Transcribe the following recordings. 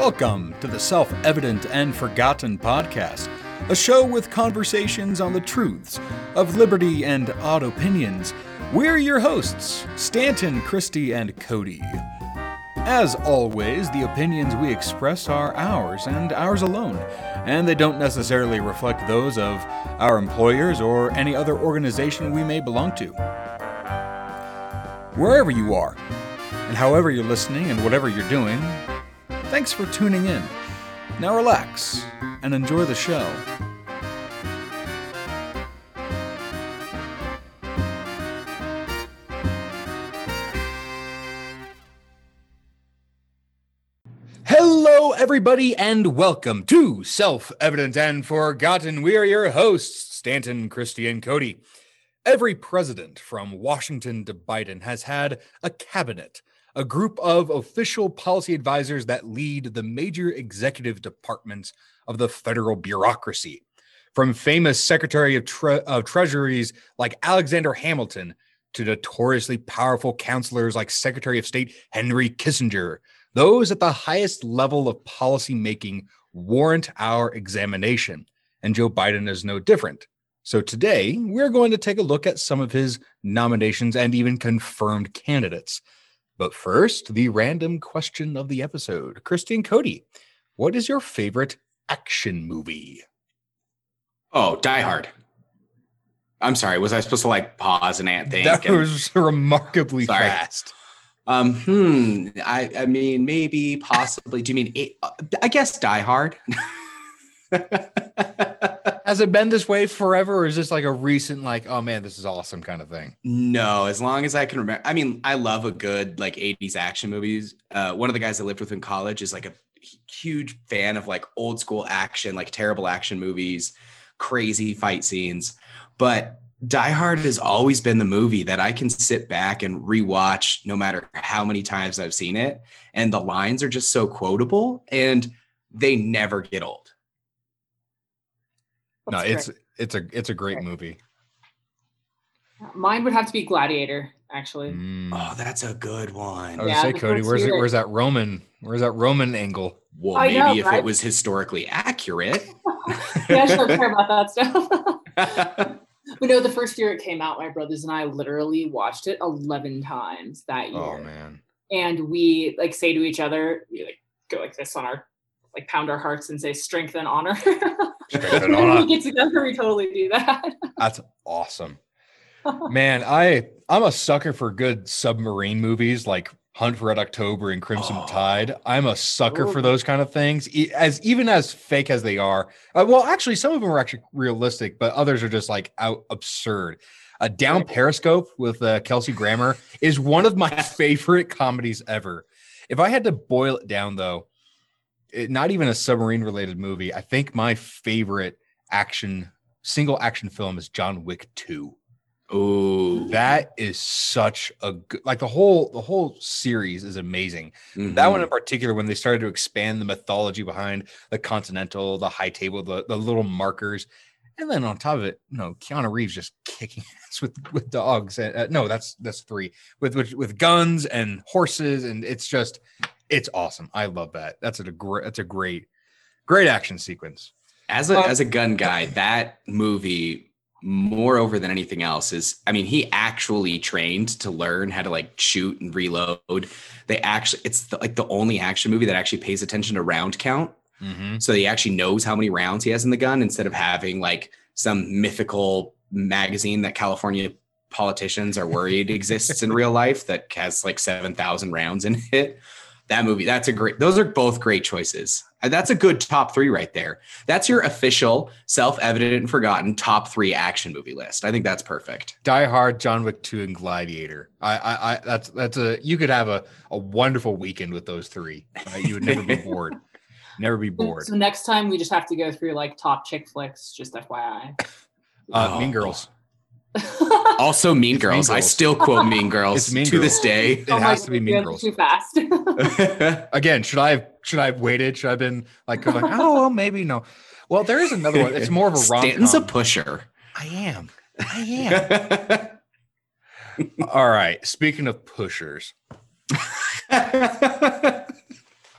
Welcome to the Self Evident and Forgotten podcast, a show with conversations on the truths of liberty and odd opinions. We're your hosts, Stanton, Christy, and Cody. As always, the opinions we express are ours and ours alone, and they don't necessarily reflect those of our employers or any other organization we may belong to. Wherever you are, and however you're listening and whatever you're doing, thanks for tuning in. Now relax and enjoy the show. Hello, everybody, and welcome to Self Evident and Forgotten. We are your hosts, Stanton, Christy, and Cody. Every president from Washington to Biden has had a cabinet, a group of official policy advisors that lead the major executive departments of the federal bureaucracy. From famous Secretary of, Tre- of Treasuries like Alexander Hamilton to notoriously powerful counselors like Secretary of State Henry Kissinger, those at the highest level of policy making warrant our examination. And Joe Biden is no different. So today, we're going to take a look at some of his nominations and even confirmed candidates. But first, the random question of the episode. Christy and Cody, what is your favorite action movie? Oh, Die Hard. I'm sorry. Was I supposed to like pause and think? That and- was remarkably Sorry. fast. um, hmm. I, I mean, maybe, possibly. Do you mean? It, I guess Die Hard. Has it been this way forever, or is this like a recent, like, oh man, this is awesome kind of thing? no, as long as I can remember. I mean, I love a good like 80s action movies. Uh, one of the guys I lived with in college is like a huge fan of like old school action, like terrible action movies, crazy fight scenes. But Die Hard has always been the movie that I can sit back and rewatch no matter how many times I've seen it. And the lines are just so quotable and they never get old. No, That's it's it's a it's a great Great. movie. mine would have to be Gladiator, actually. Mm. Oh, that's a good one. I was Yeah, say, Cody, where's it, where's that Roman? Where's that Roman angle? Well, I maybe know, if right? it was historically accurate. yeah, I just don't care about that stuff. but no, the first year it came out, my brothers and I literally watched it 11 times that year. Oh man. And we like say to each other, we like go like this on our like pound our hearts and say strength and honor. Strength and honor. we get together, we totally do that. That's awesome. Man, I I'm a sucker for good submarine movies like Hunt for Red October and Crimson Oh. Tide. I'm a sucker for those kind of things. As even as fake as they are. Uh, well, actually, some of them are actually realistic, but others are just like out absurd. A Down Periscope with uh, Kelsey Grammer is one of my favorite comedies ever. If I had to boil it down, though, it, not even a submarine related movie, I think my favorite action single action film is John Wick 2. Oh, That is such a good like the whole the whole series is amazing. That Mm-hmm. one in particular, when they started to expand the mythology behind the Continental, the high table, the, the little markers, and then on top of it, you know, Keanu Reeves just kicking ass with with dogs. Uh, no, that's that's three with with with guns and horses, and it's just it's awesome. I love that. That's a great that's a great great action sequence. as a as a gun guy, that movie moreover than anything else is I mean, he actually trained to learn how to like shoot and reload. They actually it's the, like the only action movie that actually pays attention to round count. Mm-hmm. So he actually knows how many rounds he has in the gun instead of having like some mythical magazine that California politicians are worried exists in real life that has like 7,000 rounds in it. That movie, that's a great, those are both great choices. That's a good top three right there. That's your official, self evident and forgotten top three action movie list. I think that's perfect. Die Hard, John Wick 2, and Gladiator. I, I, I that's that's a you could have a, a wonderful weekend with those three. Uh, you would never be bored. Never be bored. So next time we just have to go through like top chick flicks, just FYI. Uh, Mean Oh. Girls. Also, Mean It's Mean Girls. I still quote Mean Girls Mean to Girls. this day. It oh has to be Mean Girls. Too fast. Again, should I have should I have waited? Should I have been like, going, oh well, maybe no. Well, there is another one. It's more of a rom Stanton's a pusher. I am. I am. All right. Speaking of pushers,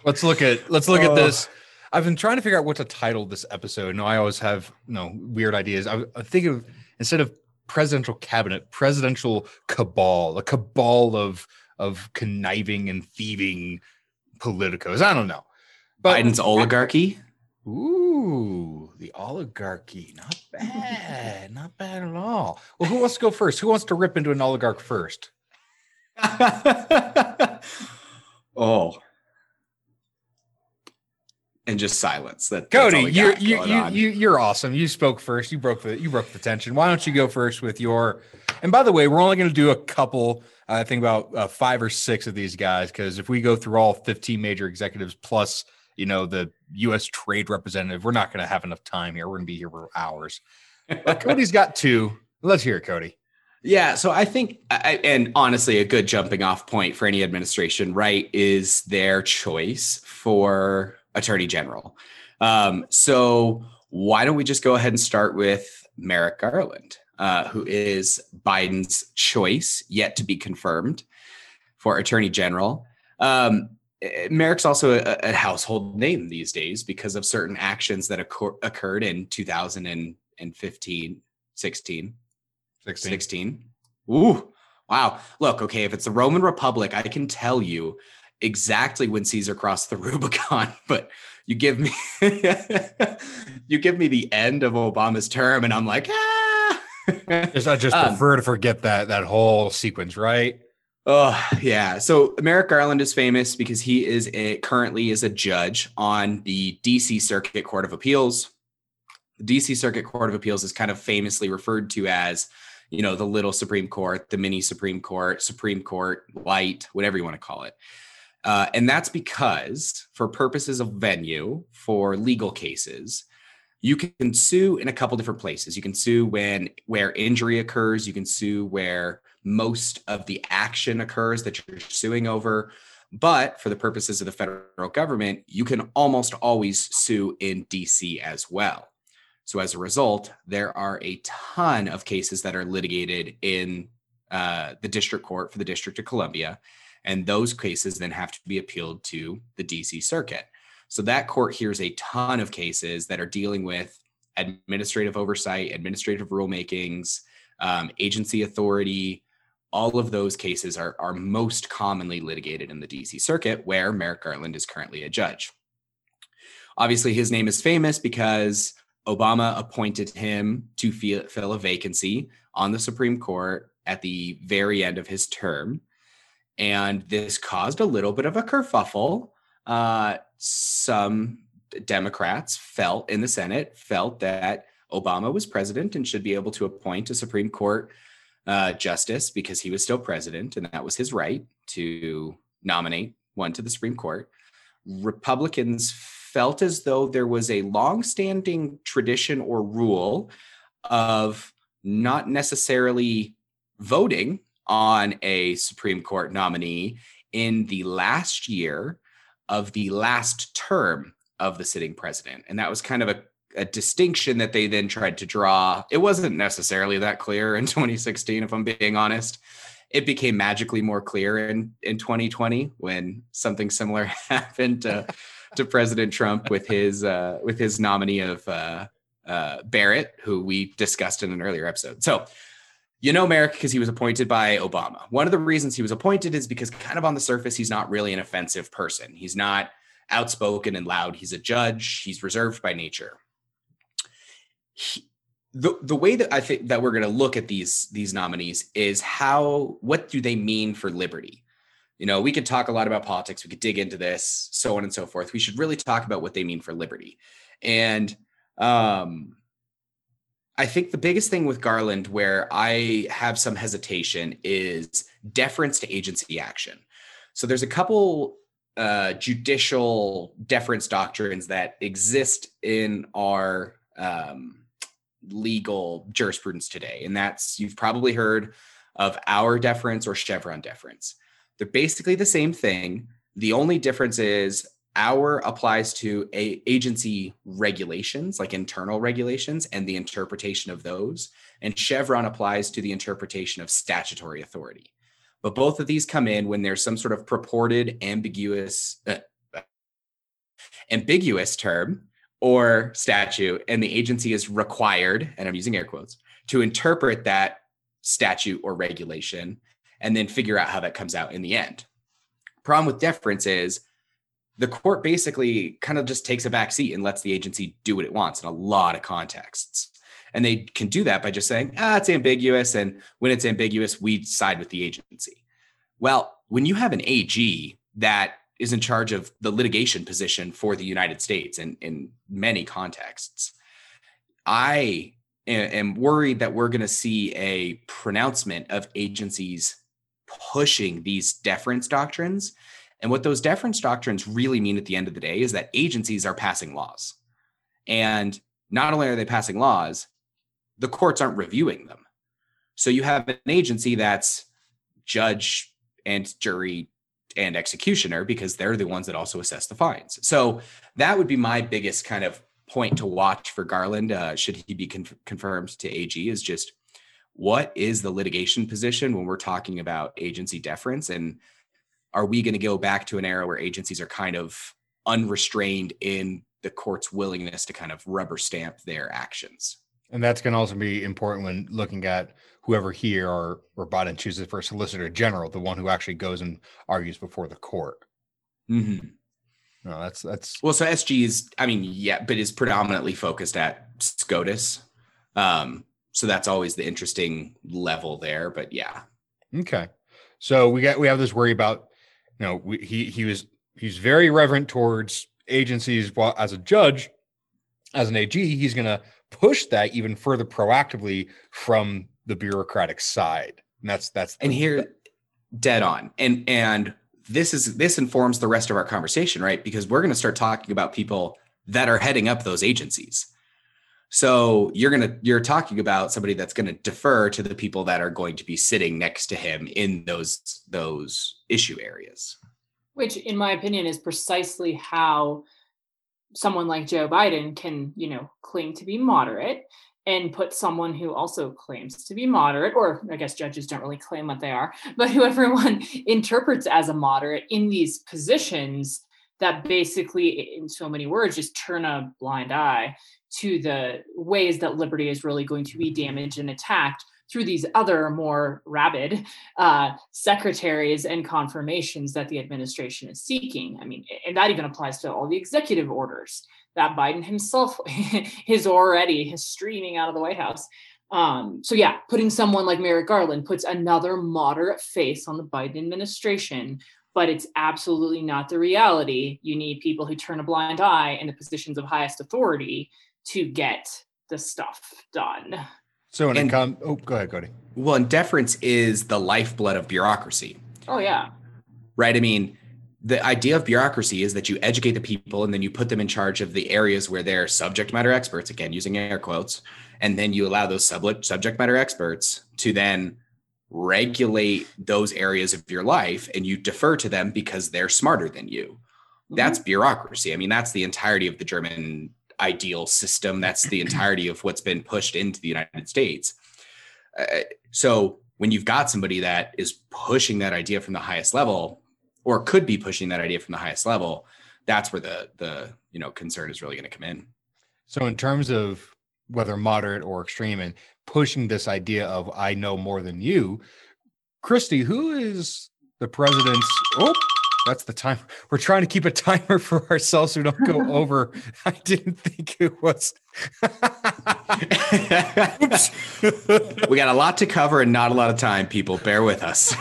Let's look at let's look Oh. at this. I've been trying to figure out what to title this episode. No, I always have no weird ideas. I, I think of instead of presidential cabinet, presidential cabal, a cabal of of conniving and thieving politicos. I don't know. But Biden's oligarchy. ooh, the oligarchy. Not bad. not bad at all. Well, who wants to go first? Who wants to rip into an oligarch first? oh. And just silence. That Cody, we you you you, you're awesome. You spoke first. You broke the you broke the tension. Why don't you go first with your? And by the way, we're only going to do a couple. uh, I think about uh, five or six of these guys because if we go through all 15 major executives plus you know the U.S. trade representative, we're not going to have enough time here. We're going to be here for hours. But Cody's got two. Let's hear it, Cody. Yeah, so I think, I, and honestly, a good jumping off point for any administration, right, is their choice for attorney general. Um, so why don't we just go ahead and start with Merrick Garland, uh, who is Biden's choice, yet to be confirmed for attorney general. Um, Merrick's also a, a household name these days because of certain actions that occur, occurred in 2015, 16. 16. 16. Ooh, wow. Look, okay, if it's the Roman Republic, I can tell you exactly when Caesar crossed the Rubicon, but you give me you give me the end of Obama's term and I'm like, ah. Just, I just Um, prefer to forget that that whole sequence, right? Oh yeah. So Merrick Garland is famous because he is a, currently is a judge on the DC Circuit Court of Appeals. The DC Circuit Court of Appeals is kind of famously referred to as, you know, the little Supreme Court, the mini Supreme Court, Supreme Court light, whatever you want to call it. Uh, and that's because, for purposes of venue for legal cases, you can sue in a couple different places. You can sue when where injury occurs. You can sue where most of the action occurs that you're suing over. But for the purposes of the federal government, you can almost always sue in DC as well. So as a result, there are a ton of cases that are litigated in uh, the district court for the District of Columbia. And those cases then have to be appealed to the DC Circuit. So that court hears a ton of cases that are dealing with administrative oversight, administrative rulemakings, um, agency authority. All of those cases are, are most commonly litigated in the DC Circuit, where Merrick Garland is currently a judge. Obviously, his name is famous because Obama appointed him to fill, fill a vacancy on the Supreme Court at the very end of his term. And this caused a little bit of a kerfuffle. Uh, some Democrats felt in the Senate felt that Obama was president and should be able to appoint a Supreme Court uh, justice because he was still president, and that was his right to nominate one to the Supreme Court. Republicans felt as though there was a long-standing tradition or rule of not necessarily voting on a Supreme Court nominee in the last year of the last term of the sitting president. And that was kind of a, a, distinction that they then tried to draw. It wasn't necessarily that clear in 2016, if I'm being honest. It became magically more clear in, in 2020 when something similar happened to, to President Trump with his uh, with his nominee of uh, uh, Barrett, who we discussed in an earlier episode. So you know Merrick because he was appointed by Obama. One of the reasons he was appointed is because, kind of on the surface, he's not really an offensive person. He's not outspoken and loud. He's a judge. He's reserved by nature. He, the the way that I think that we're going to look at these these nominees is how what do they mean for liberty? You know, we could talk a lot about politics. We could dig into this, so on and so forth. We should really talk about what they mean for liberty. And um, I think the biggest thing with Garland, where I have some hesitation, is deference to agency action. So there's a couple uh, judicial deference doctrines that exist in our um, legal jurisprudence today, and that's you've probably heard of Auer deference or Chevron deference. They're basically the same thing. The only difference is Auer applies to a agency regulations like internal regulations and the interpretation of those and chevron applies to the interpretation of statutory authority but both of these come in when there's some sort of purported ambiguous uh, ambiguous term or statute, and the agency is required, and I'm using air quotes, to interpret that statute or regulation and then figure out how that comes out in the end. Problem with deference is the court basically kind of just takes a back seat and lets the agency do what it wants in a lot of contexts. And they can do that by just saying, ah, it's ambiguous. And when it's ambiguous, we side with the agency. Well, when you have an AG that is in charge of the litigation position for the United States and in many contexts, I am worried that we're going to see a pronouncement of agencies pushing these deference doctrines. And what those deference doctrines really mean at the end of the day is that agencies are passing laws. And not only are they passing laws, the courts aren't reviewing them. So you have an agency that's judge and jury and executioner because they're the ones that also assess the fines. So that would be my biggest kind of point to watch for Garland, uh, should he be con- confirmed to AG, is just what is the litigation position when we're talking about agency deference? And are we going to go back to an era where agencies are kind of unrestrained in the court's willingness to kind of rubber stamp their actions? And that's going to also be important when looking at whoever here or, or Biden chooses for solicitor general, the one who actually goes and argues before the court. Mm-hmm. No, that's that's well. So SG is, I mean, yeah, but is predominantly focused at SCOTUS. Um, so that's always the interesting level there. But yeah. Okay. So we got we have this worry about, you know, we, he he was he's very reverent towards agencies while as a judge, as an AG, he's going to push that even further proactively from the bureaucratic side. And that's that's and here dead on. And and this is this informs the rest of our conversation, right? Because we're going to start talking about people that are heading up those agencies. So you're to you're talking about somebody that's to defer to the people that are going to be sitting next to him in those those issue areas. Which in my opinion is precisely how someone like Joe Biden can, you know, claim to be moderate and put someone who also claims to be moderate, or I guess judges don't really claim what they are, but who everyone interprets as a moderate in these positions that basically, in so many words, just turn a blind eye to the ways that liberty is really going to be damaged and attacked through these other more rabid uh, secretaries and confirmations that the administration is seeking. I mean, and that even applies to all the executive orders that Biden himself is already streaming out of the White House. Um, so yeah, putting someone like Merrick Garland puts another moderate face on the Biden administration, but it's absolutely not the reality. You need people who turn a blind eye in the positions of highest authority to get the stuff done. So when and, it comes, oh, go ahead, Cody. Well, and deference is the lifeblood of bureaucracy. Oh yeah. Right. I mean, the idea of bureaucracy is that you educate the people and then you put them in charge of the areas where they're subject matter experts again using air quotes and then you allow those sub- subject matter experts to then regulate those areas of your life and you defer to them because they're smarter than you mm-hmm. that's bureaucracy i mean that's the entirety of the german ideal system that's the entirety of what's been pushed into the united states uh, so when you've got somebody that is pushing that idea from the highest level or could be pushing that idea from the highest level, that's where the the you know concern is really going to come in. So in terms of whether moderate or extreme and pushing this idea of I know more than you, Christy, who is the president's oh that's the time. We're trying to keep a timer for ourselves so we don't go over. I didn't think it was. we got a lot to cover and not a lot of time, people. Bear with us.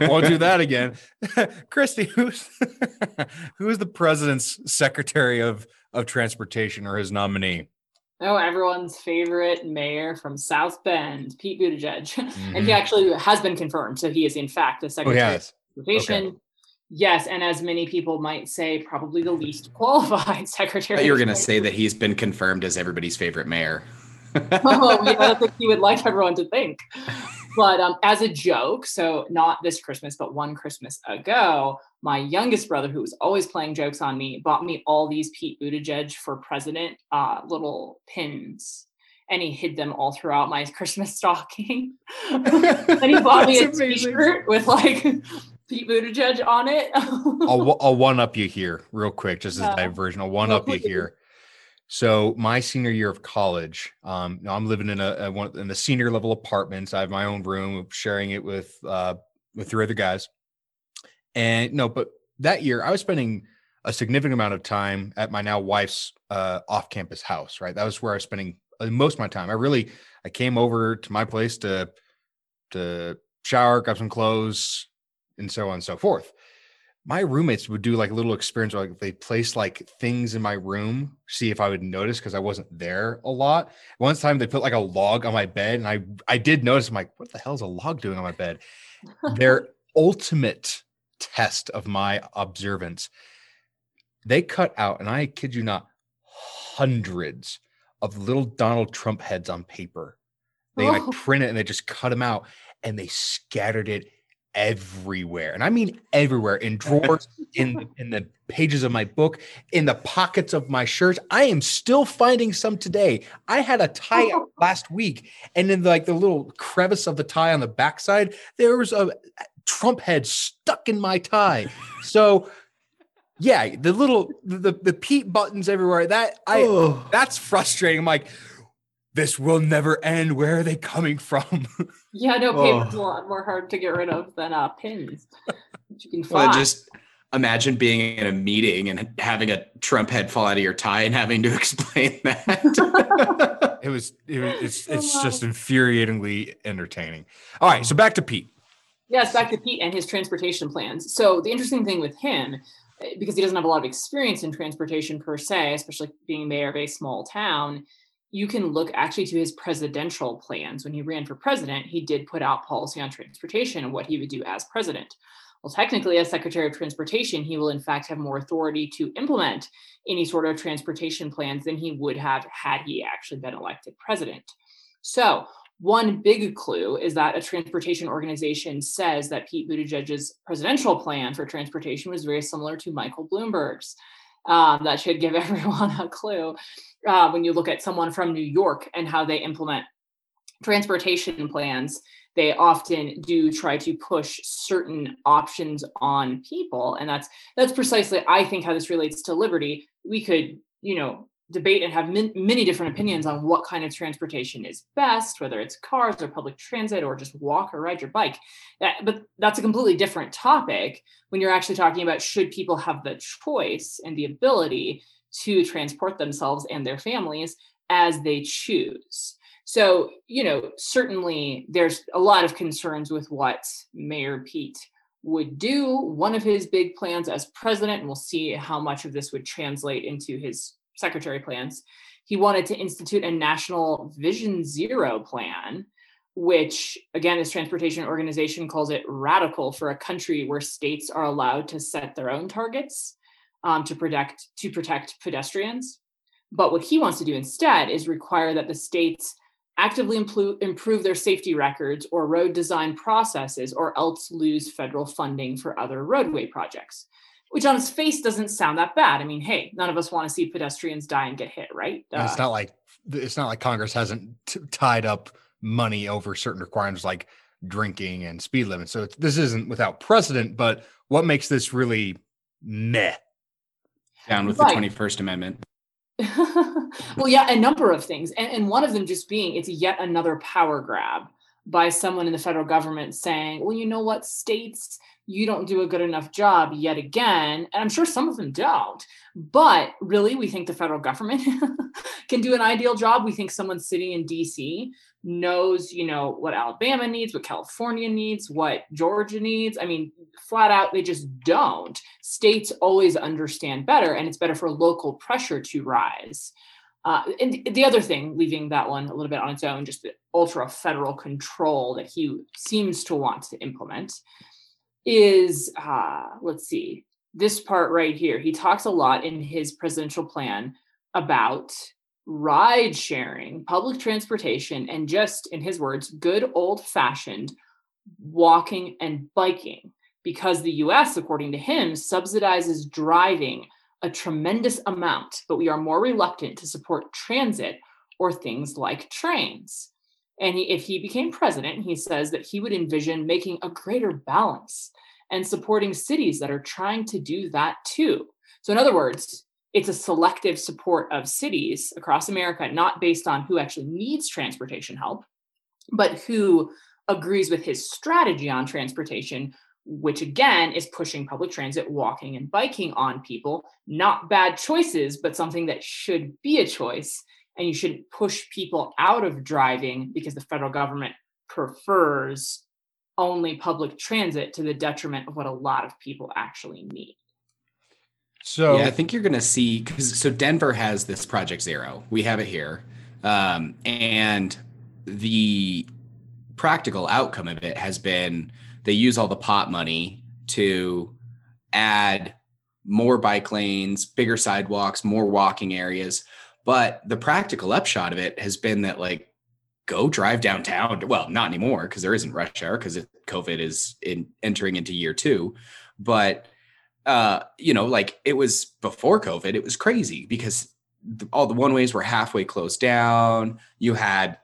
Won't do that again. Christy, who's who's the president's secretary of, of transportation or his nominee? Oh, everyone's favorite mayor from South Bend, Pete Buttigieg. Mm-hmm. And he mm-hmm. actually has been confirmed. So he is, in fact, the oh, secretary oh, of transportation. Okay. Yes, and as many people might say, probably the least qualified secretary. you were going to say that he's been confirmed as everybody's favorite mayor. Oh, yeah, I think he would like everyone to think. But um, as a joke, so not this Christmas, but one Christmas ago, my youngest brother, who was always playing jokes on me, bought me all these Pete Buttigieg for president uh, little pins and he hid them all throughout my Christmas stocking. and he bought me a t-shirt with like Pete Buttigieg on it. I'll, I'll one up you here real quick, just as Yeah. a diversion. I'll one up you here. So my senior year of college, um, I'm living in a, a one in the senior level apartments. I have my own room, sharing it with uh with three other guys. And no, but that year I was spending a significant amount of time at my now wife's uh off-campus house. Right, that was where I was spending uh, most of my time. I really I came over to my place to to shower, grab some clothes, and so on and so forth my roommates would do like a little experiment where like they place like things in my room see if i would notice because i wasn't there a lot one time they put like a log on my bed and i i did notice i'm like what the hell is a log doing on my bed their ultimate test of my observance they cut out and i kid you not hundreds of little donald trump heads on paper they like Oh. print it and they just cut them out and they scattered it everywhere. And i mean everywhere in drawers in in the pages of my book in the pockets of my shirts. I am still finding some today. I had a tie last week and in like the little crevice of the tie on the backside there was a trump head stuck in my tie. So yeah the little the the pete buttons everywhere that i Oh. that's frustrating. I'm like this will never end where are they coming from yeah, no, paper's Oh. a lot more hard to get rid of than uh, pins. Which you can Well, just imagine being in a meeting and having a Trump head fall out of your tie and having to explain that. It was, it was it's Oh, it's just infuriatingly entertaining. All right, so back to Pete. Yes, back to Pete and his transportation plans. So the interesting thing with him, eh, because he doesn't have a lot of experience in transportation per se, especially being mayor of a small town, you can look actually to his presidential plans. When he ran for president, he did put out policy on transportation and what he would do as president. Well, technically, as Secretary of Transportation, he will in fact have more authority to implement any sort of transportation plans than he would have had he actually been elected president. So, one big clue is that a transportation organization says that Pete Buttigieg's presidential plan for transportation was very similar to Michael Bloomberg's. Um, that should give everyone a clue uh, when you look at someone from New York and how they implement transportation plans. They often do try to push certain options on people, and that's that's precisely I think how this relates to liberty. We could, you know, debate and have min- many different opinions on what kind of transportation is best, whether it's cars or public transit or just walk or ride your bike. That, but that's a completely different topic when you're actually talking about should people have the choice and the ability to transport themselves and their families as they choose. So, you know, certainly there's a lot of concerns with what Mayor Pete would do. One of his big plans as president, and we'll see how much of this would translate into his secretary plans. He wanted to institute a national Vision Zero plan, which, again, his transportation organization calls it radical for a country where states are allowed to set their own targets um, to protect to protect pedestrians. But what he wants to do instead is require that the states actively implu- improve their safety records or road design processes, or else lose federal funding for other roadway projects which on its face doesn't sound that bad. I mean, hey, none of us want to see pedestrians die and get hit, right? And it's Uh, not like it's not like Congress hasn't t- tied up money over certain requirements like drinking and speed limits. So it's, this isn't without precedent. But what makes this really meh? Down with Right. the 21st Amendment. well, yeah, a number of things. And, and one of them just being it's yet another power grab by someone in the federal government saying, well, you know what, states, you don't do a good enough job yet again. And I'm sure some of them don't. But really, we think the federal government can do an ideal job. We think someone sitting in DC knows, you know, what Alabama needs, what California needs, what Georgia needs. I mean, flat out, they just don't. States always understand better, and it's better for local pressure to rise. Uh, and the other thing, leaving that one a little bit on its own, just the ultra federal control that he seems to want to implement, is uh, let's see, this part right here. He talks a lot in his presidential plan about ride sharing, public transportation, and just, in his words, good old fashioned walking and biking. Because the US, according to him, subsidizes driving a tremendous amount, but we are more reluctant to support transit or things like trains. And he, if he became president, he says that he would envision making a greater balance and supporting cities that are trying to do that too. So, in other words, it's a selective support of cities across America, not based on who actually needs transportation help, but who agrees with his strategy on transportation, which again is pushing public transit, walking, and biking on people. Not bad choices, but something that should be a choice. And you shouldn't push people out of driving because the federal government prefers only public transit to the detriment of what a lot of people actually need. So yeah, I think you're going to see because so Denver has this Project Zero. We have it here, um, and the practical outcome of it has been they use all the pot money to add more bike lanes, bigger sidewalks, more walking areas. But the practical upshot of it has been that like go drive downtown. Well, not anymore because there isn't rush hour because COVID is in entering into year two. But uh, you know, like it was before COVID, it was crazy because all the one ways were halfway closed down. You had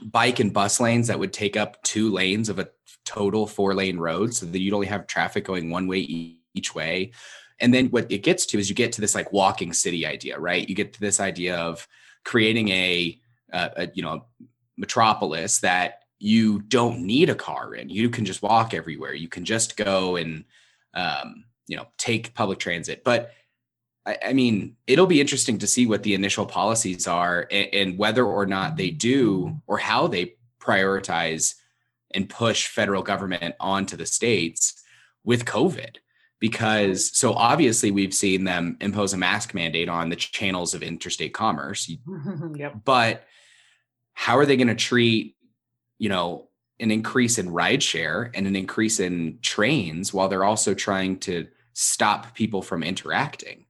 bike and bus lanes that would take up two lanes of a total four lane road so that you'd only have traffic going one way each way. And then what it gets to is you get to this like walking city idea right? You get to this idea of creating a, a you know metropolis that you don't need a car in. You can just walk everywhere. You can just go and um, you know take public transit. But I, I, mean it'll be interesting to see what the initial policies are and, and whether or not they do or how they prioritize and push federal government onto the states with covid. Because so obviously we've seen them impose a mask mandate on the channels of interstate commerce. Yep. but how are they going to treat you know an increase in rideshare and an increase in trains while they're also trying to stop people from interacting?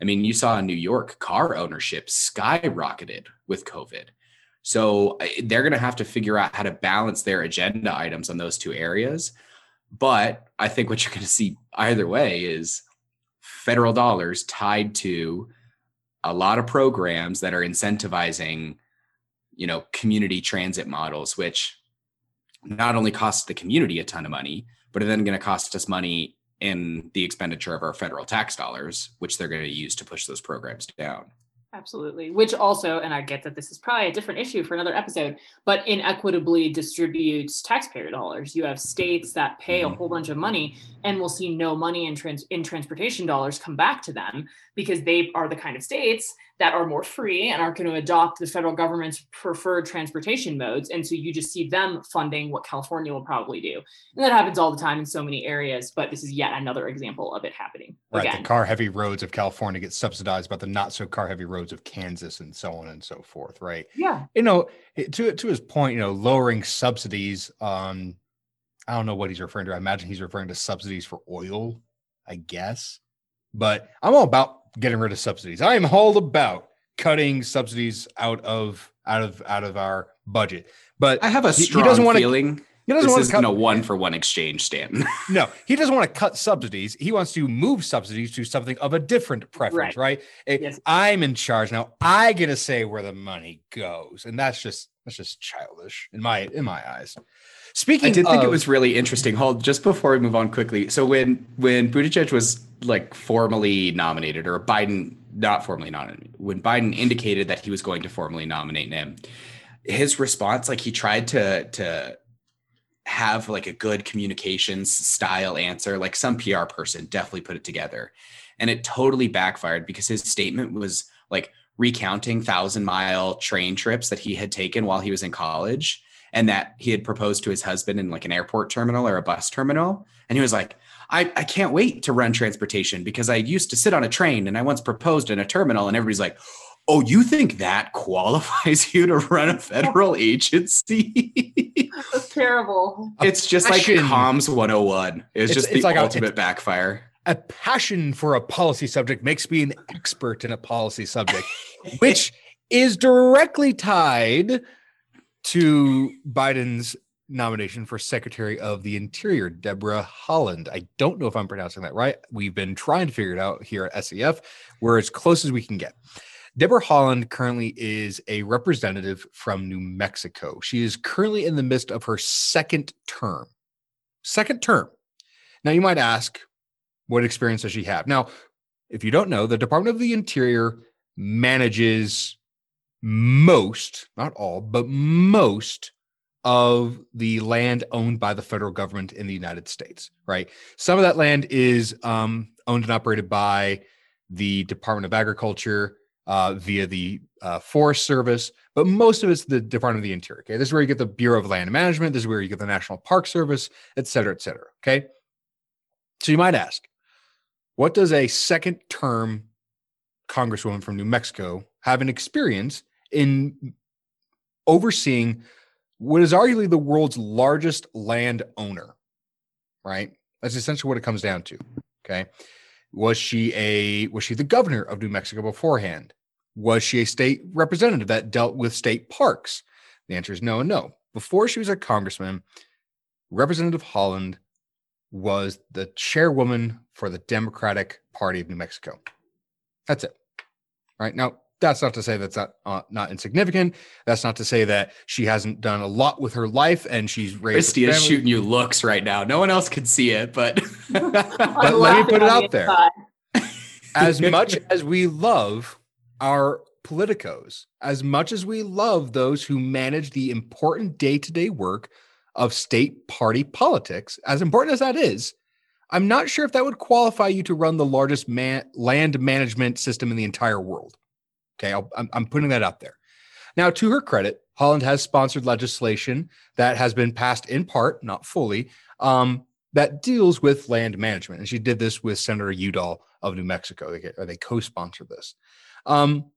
I mean you saw in new york car ownership skyrocketed with covid so they're going to have to figure out how to balance their agenda items on those two areas but I think what you're going to see either way is federal dollars tied to a lot of programs that are incentivizing, you know, community transit models, which not only costs the community a ton of money, but are then going to cost us money in the expenditure of our federal tax dollars, which they're going to use to push those programs down. Absolutely. Which also, and I get that this is probably a different issue for another episode, but inequitably distributes taxpayer dollars. You have states that pay a mm-hmm. whole bunch of money and will see no money in trans in transportation dollars come back to them because they are the kind of states that are more free and aren't going to adopt the federal government's preferred transportation modes. And so you just see them funding what California will probably do. And that happens all the time in so many areas, but this is yet another example of it happening. Right. Again. The car heavy roads of California get subsidized by the not so car heavy roads of Kansas and so on and so forth. Right. Yeah. You know, to, to his point, you know, lowering subsidies um, I don't know what he's referring to. I imagine he's referring to subsidies for oil, I guess. But I'm all about getting rid of subsidies. I am all about cutting subsidies out of out of out of our budget. But I have a strong he, doesn't want feeling. He doesn't this want to cut, a one for one exchange, Stanton. no, he doesn't want to cut subsidies. He wants to move subsidies to something of a different preference, right? right? Yes. I'm in charge now. I get to say where the money goes, and that's just that's just childish in my in my eyes. Speaking, I did of, think it was really interesting. Hold just before we move on quickly. So when when Buttigieg was like formally nominated, or Biden not formally nominated, when Biden indicated that he was going to formally nominate him, his response, like he tried to to have like a good communications style answer, like some PR person definitely put it together, and it totally backfired because his statement was like recounting thousand mile train trips that he had taken while he was in college and that he had proposed to his husband in like an airport terminal or a bus terminal. And he was like, I, I can't wait to run transportation because I used to sit on a train and I once proposed in a terminal. And everybody's like, Oh, you think that qualifies you to run a federal agency? That's terrible. It's just passion. like comms 101. It's, it's just it's the like ultimate a, backfire. A passion for a policy subject makes me an expert in a policy subject, which is directly tied to Biden's nomination for Secretary of the Interior, Deborah Haaland. I don't know if I'm pronouncing that right. We've been trying to figure it out here at SEF. We're as close as we can get. Deborah Haaland currently is a representative from New Mexico. She is currently in the midst of her second term. Second term. Now, you might ask, what experience does she have? Now, if you don't know, the Department of the Interior manages most, not all, but most of the land owned by the federal government in the United States, right? Some of that land is um, owned and operated by the Department of Agriculture uh, via the uh, Forest Service, but most of it's the Department of the Interior. Okay, this is where you get the Bureau of Land Management. This is where you get the National Park Service, et cetera, et cetera. Okay, so you might ask, what does a second term Congresswoman from New Mexico have an experience in overseeing what is arguably the world's largest land owner, right? That's essentially what it comes down to. Okay. Was she a was she the governor of New Mexico beforehand? Was she a state representative that dealt with state parks? The answer is no and no. Before she was a congressman, Representative Haaland was the chairwoman for the Democratic Party of New Mexico. That's it. Right now, that's not to say that's not uh, not insignificant. That's not to say that she hasn't done a lot with her life and she's raised. Christy is shooting you looks right now. No one else can see it, but, but let me put it out there. as much as we love our politicos, as much as we love those who manage the important day to day work of state party politics, as important as that is, I'm not sure if that would qualify you to run the largest man- land management system in the entire world. Okay, i am putting that out there. Now, to her credit, Haaland has sponsored legislation that has been passed in part, not fully, um, that deals with land management. And she did this with Senator Udall of New Mexico. They, they co sponsored this. Um,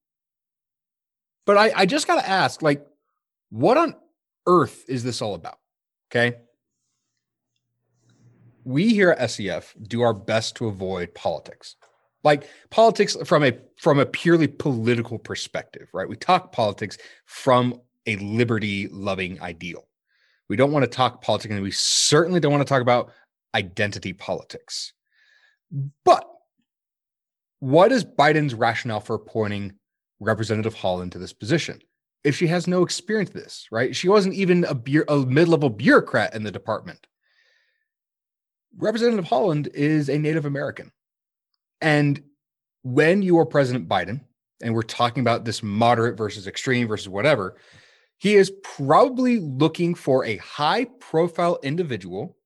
but I, I just got to ask, like, what on earth is this all about? Okay. We here at SEF do our best to avoid politics like politics from a from a purely political perspective right? We talk politics from a liberty loving ideal. We don't want to talk politics and we certainly don't want to talk about identity politics. But what is biden's rationale for appointing representative haaland to this position if she has no experience this right? She wasn't even a, bu- a mid-level bureaucrat in the department. Representative haaland is a native american and when you are President Biden, and we're talking about this moderate versus extreme versus whatever, he is probably looking for a high profile individual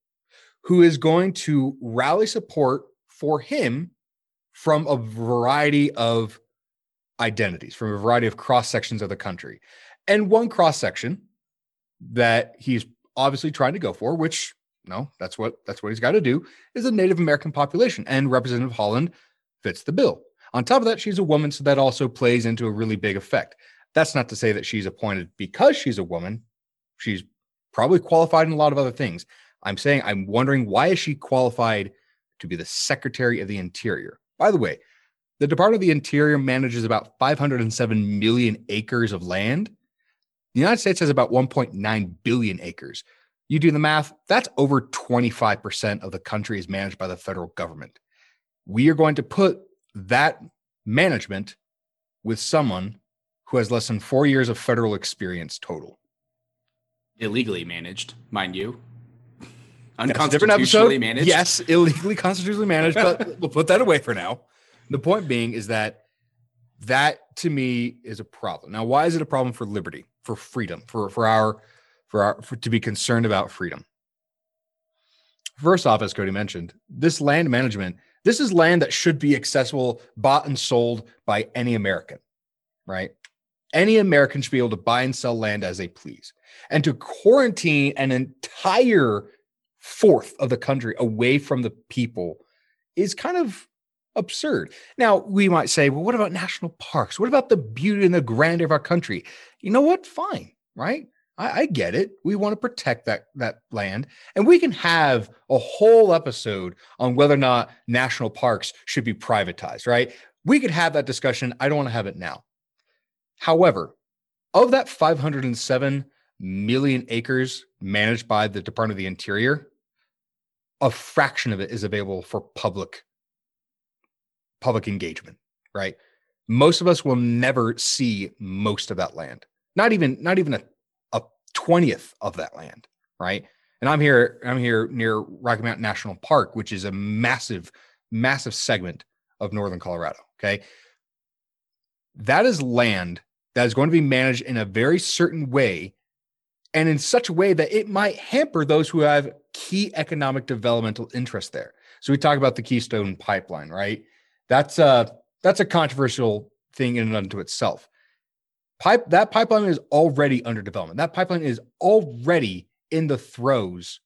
who is going to rally support for him from a variety of identities, from a variety of cross sections of the country. And one cross section that he's obviously trying to go for, which no, that's what that's what he's got to do, is a Native American population. And Representative Haaland fits the bill. On top of that, she's a woman, so that also plays into a really big effect. That's not to say that she's appointed because she's a woman. She's probably qualified in a lot of other things. I'm saying I'm wondering why is she qualified to be the Secretary of the Interior? By the way, the Department of the Interior manages about 507 million acres of land. The United States has about 1.9 billion acres. You do the math, that's over 25% of the country is managed by the federal government we are going to put that management with someone who has less than four years of federal experience total. Illegally managed, mind you. Unconstitutionally managed. Yes, illegally constitutionally managed, but we'll put that away for now. The point being is that that to me is a problem. Now, why is it a problem for liberty, for freedom, for for our for our for, to be concerned about freedom? First off, as Cody mentioned, this land management this is land that should be accessible, bought and sold by any American, right? Any American should be able to buy and sell land as they please. And to quarantine an entire fourth of the country away from the people is kind of absurd. Now, we might say, well, what about national parks? What about the beauty and the grandeur of our country? You know what? Fine, right? I, I get it. We want to protect that that land, and we can have a whole episode on whether or not national parks should be privatized. Right? We could have that discussion. I don't want to have it now. However, of that 507 million acres managed by the Department of the Interior, a fraction of it is available for public public engagement, right? Most of us will never see most of that land. Not even not even a 20th of that land, right? And I'm here, I'm here near Rocky Mountain National Park, which is a massive, massive segment of northern Colorado. Okay. That is land that is going to be managed in a very certain way and in such a way that it might hamper those who have key economic developmental interest there. So we talk about the Keystone pipeline, right? That's a that's a controversial thing in and unto itself. Pipe that pipeline is already under development. That pipeline is already in the throes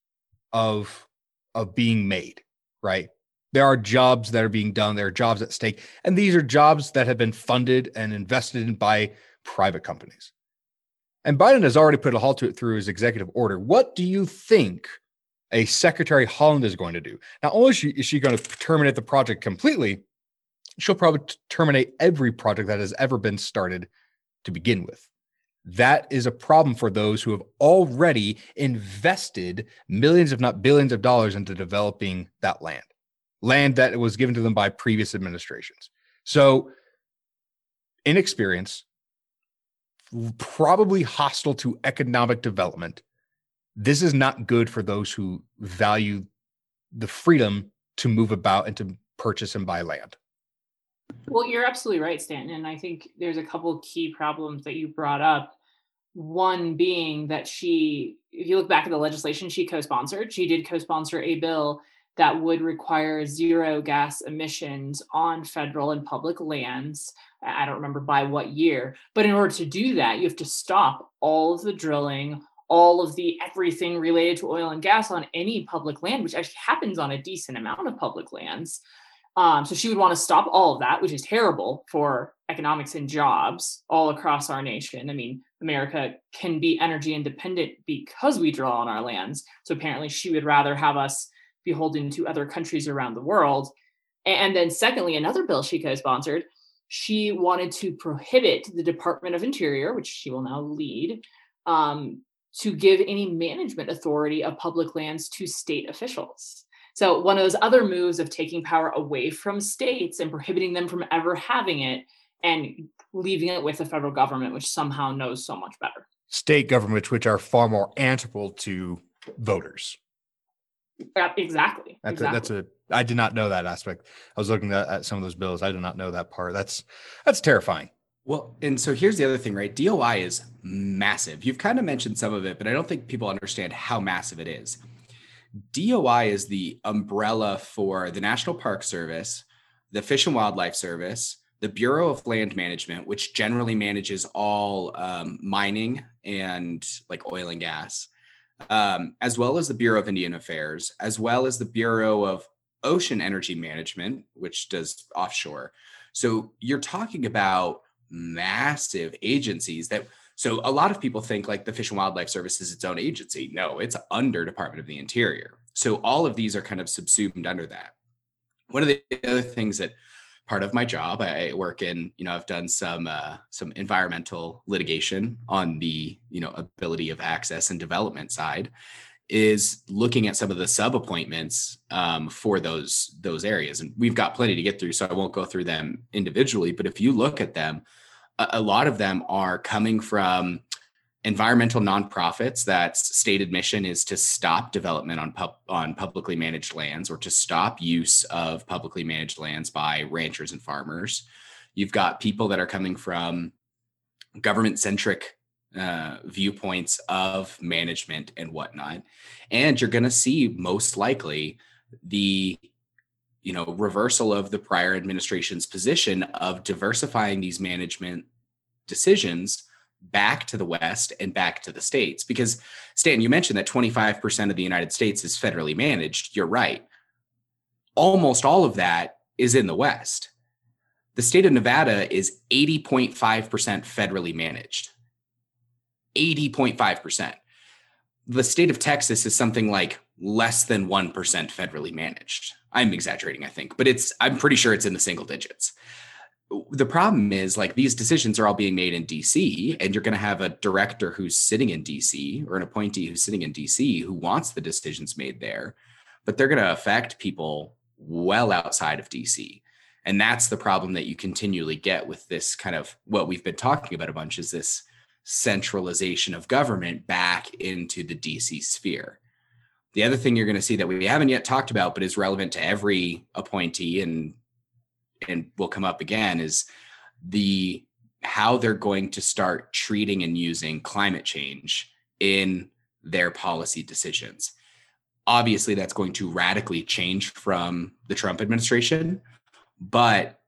of of being made, right? There are jobs that are being done, there are jobs at stake, and these are jobs that have been funded and invested in by private companies. And Biden has already put a halt to it through his executive order. What do you think a Secretary Haaland is going to do? Not only is she, is she going to terminate the project completely, she'll probably terminate every project that has ever been started to begin with. That is a problem for those who have already invested millions, if not billions, of dollars into developing that land, land that was given to them by previous administrations. So, inexperience, probably hostile to economic development. This is not good for those who value the freedom to move about and to purchase and buy land. Well, you're absolutely right, Stanton. And I think there's a couple key problems that you brought up. One being that she, if you look back at the legislation she co sponsored, she did co sponsor a bill that would require zero gas emissions on federal and public lands. I don't remember by what year, but in order to do that, you have to stop all of the drilling, all of the everything related to oil and gas on any public land, which actually happens on a decent amount of public lands. Um, so she would want to stop all of that, which is terrible for economics and jobs all across our nation. I mean, America can be energy independent because we draw on our lands. So apparently, she would rather have us beholden to other countries around the world. And then, secondly, another bill she co sponsored, she wanted to prohibit the Department of Interior, which she will now lead, um, to give any management authority of public lands to state officials. So, one of those other moves of taking power away from states and prohibiting them from ever having it and leaving it with the federal government, which somehow knows so much better. State governments, which are far more answerable to voters. Yeah, exactly. That's exactly. a, that's a. I did not know that aspect. I was looking at, at some of those bills. I did not know that part. That's that's terrifying. Well, and so here's the other thing, right? DOI is massive. You've kind of mentioned some of it, but I don't think people understand how massive it is. DOI is the umbrella for the National Park Service, the Fish and Wildlife Service, the Bureau of Land Management, which generally manages all um, mining and like oil and gas, um, as well as the Bureau of Indian Affairs, as well as the Bureau of Ocean Energy Management, which does offshore. So you're talking about massive agencies that so a lot of people think like the Fish and Wildlife Service is its own agency. No, it's under Department of the Interior. So all of these are kind of subsumed under that. One of the other things that part of my job, I work in, you know, I've done some uh, some environmental litigation on the, you know, ability of access and development side is looking at some of the sub appointments um, for those those areas and we've got plenty to get through so i won't go through them individually but if you look at them a, lot of them are coming from environmental nonprofits that stated mission is to stop development on pub, on publicly managed lands or to stop use of publicly managed lands by ranchers and farmers. You've got people that are coming from government centric uh, viewpoints of management and whatnot, and you're going to see most likely the you know reversal of the prior administration's position of diversifying these management decisions back to the west and back to the states. Because stan you mentioned that 25% of the united states is federally managed. You're right. Almost all of that is in the west. The state of nevada is 80.5% federally managed. 80.5% the state of texas is something like less than 1% federally managed I'm exaggerating, I think, but it's I'm pretty sure it's in the single digits. The problem is like these decisions are all being made in DC, and you're going to have a director who's sitting in DC or an appointee who's sitting in DC who wants the decisions made there, but they're going to affect people well outside of DC. And that's the problem that you continually get with this kind of what we've been talking about a bunch is this centralization of government back into the DC sphere the other thing you're going to see that we haven't yet talked about, but is relevant to every appointee and and will come up again is the how they're going to start treating and using climate change in their policy decisions. Obviously, that's going to radically change from the Trump administration, but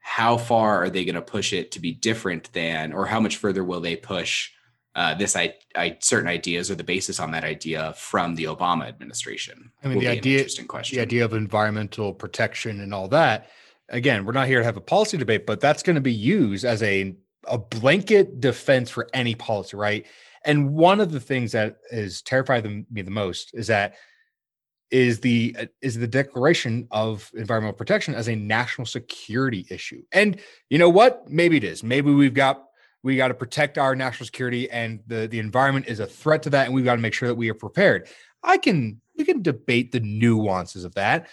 how far are they going to push it to be different than, or how much further will they push uh, this I, I, certain ideas or the basis on that idea from the Obama administration? I mean, the idea, interesting question. the idea of environmental protection and all that. Again, we're not here to have a policy debate, but that's going to be used as a a blanket defense for any policy, right? And one of the things that is terrifying me the most is that is the is the declaration of environmental protection as a national security issue. And you know what? Maybe it is. Maybe we've got we got to protect our national security and the the environment is a threat to that and we've got to make sure that we are prepared. I can we can debate the nuances of that.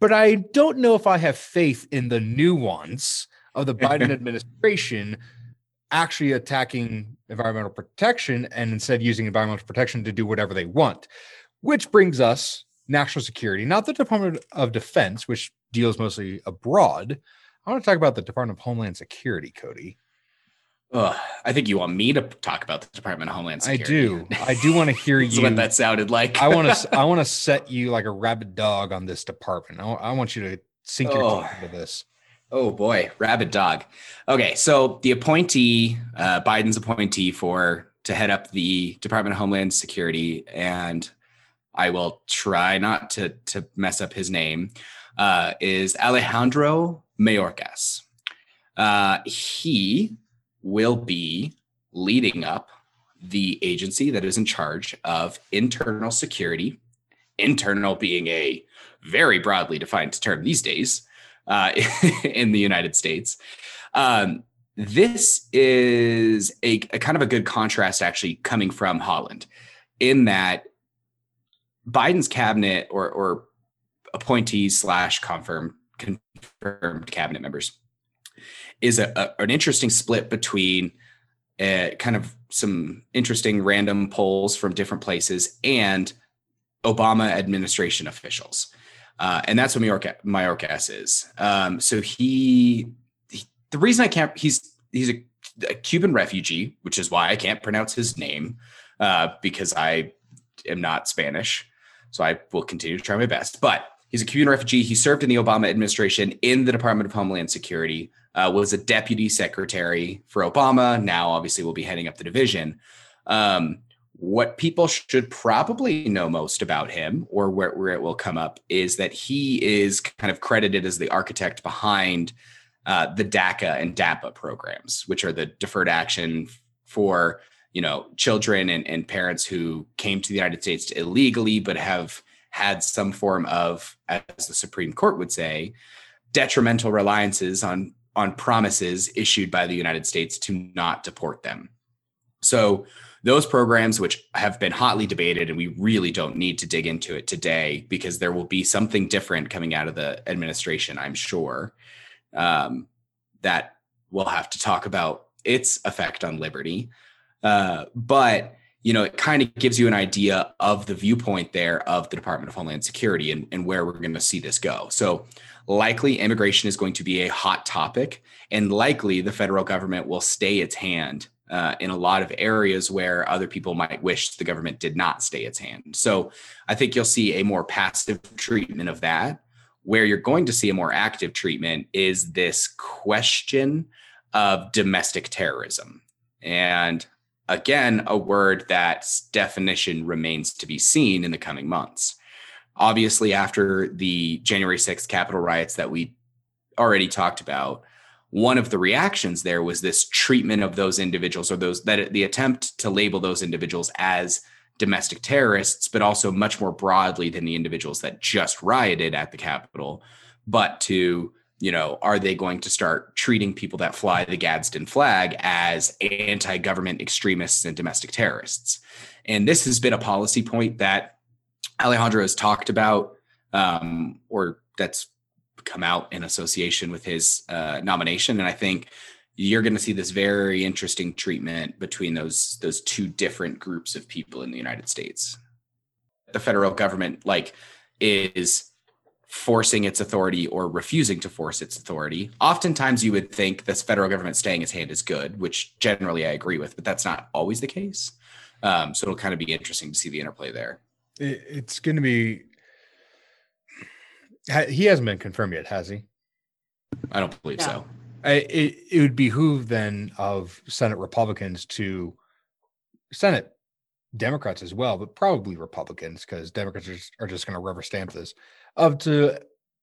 But I don't know if I have faith in the nuance of the Biden administration actually attacking environmental protection and instead using environmental protection to do whatever they want. Which brings us national security, not the Department of Defense, which deals mostly abroad. I want to talk about the Department of Homeland Security, Cody. Ugh, I think you want me to talk about the Department of Homeland Security. I do. I do want to hear you. what that sounded like. I want to. I want to set you like a rabid dog on this department. I, I want you to sink your oh. teeth into this. Oh boy, rabid dog. Okay, so the appointee, uh, Biden's appointee for to head up the Department of Homeland Security, and I will try not to to mess up his name, uh, is Alejandro Mayorkas. Uh, he will be leading up the agency that is in charge of internal security, internal being a very broadly defined term these days uh, in the United States. Um, this is a, a, kind of a good contrast actually coming from Haaland in that Biden's cabinet or, or appointees slash confirmed confirmed cabinet members is a, a, an interesting split between uh, kind of some interesting random polls from different places and Obama administration officials. Uh, and that's what Mayorkas, Mayorkas is. Um, so he, he, the reason I can't, he's he's a, a, Cuban refugee, which is why I can't pronounce his name uh, because I am not Spanish. So I will continue to try my best. But he's a Cuban refugee. He served in the Obama administration in the Department of Homeland Security. Uh, was a deputy secretary for Obama. Now, obviously, will be heading up the division. Um, what people should probably know most about him or where, where it will come up is that he is kind of credited as the architect behind uh, the DACA and DAPA programs, which are the deferred action for you know children and, and parents who came to the United States illegally but have had some form of, as the Supreme Court would say, detrimental reliances on on promises issued by the United States to not deport them. So those programs which have been hotly debated and we really don't need to dig into it today because there will be something different coming out of the administration i'm sure um, that we'll have to talk about its effect on liberty uh, but you know it kind of gives you an idea of the viewpoint there of the department of homeland security and, and where we're going to see this go so likely immigration is going to be a hot topic and likely the federal government will stay its hand uh, in a lot of areas where other people might wish the government did not stay its hand. So I think you'll see a more passive treatment of that. Where you're going to see a more active treatment is this question of domestic terrorism. And again, a word that's definition remains to be seen in the coming months. Obviously, after the January 6th Capitol riots that we already talked about, one of the reactions there was this treatment of those individuals or those that the attempt to label those individuals as domestic terrorists, but also much more broadly than the individuals that just rioted at the Capitol, but to, you know, are they going to start treating people that fly the Gadsden flag as anti government extremists and domestic terrorists? And this has been a policy point that Alejandro has talked about, um, or that's come out in association with his uh, nomination. And I think you're going to see this very interesting treatment between those those two different groups of people in the United States. the federal government like is forcing its authority or refusing to force its authority. Oftentimes you would think this federal government staying its hand is good, which generally I agree with, but that's not always the case. Um, so it'll kind of be interesting to see the interplay there. It, it's going to be. He hasn't been confirmed yet, has he? I don't believe so. I, it, it would behoove then of Senate Republicans to Senate Democrats as well, but probably Republicans because Democrats are just, are just going to rubber stamp this of to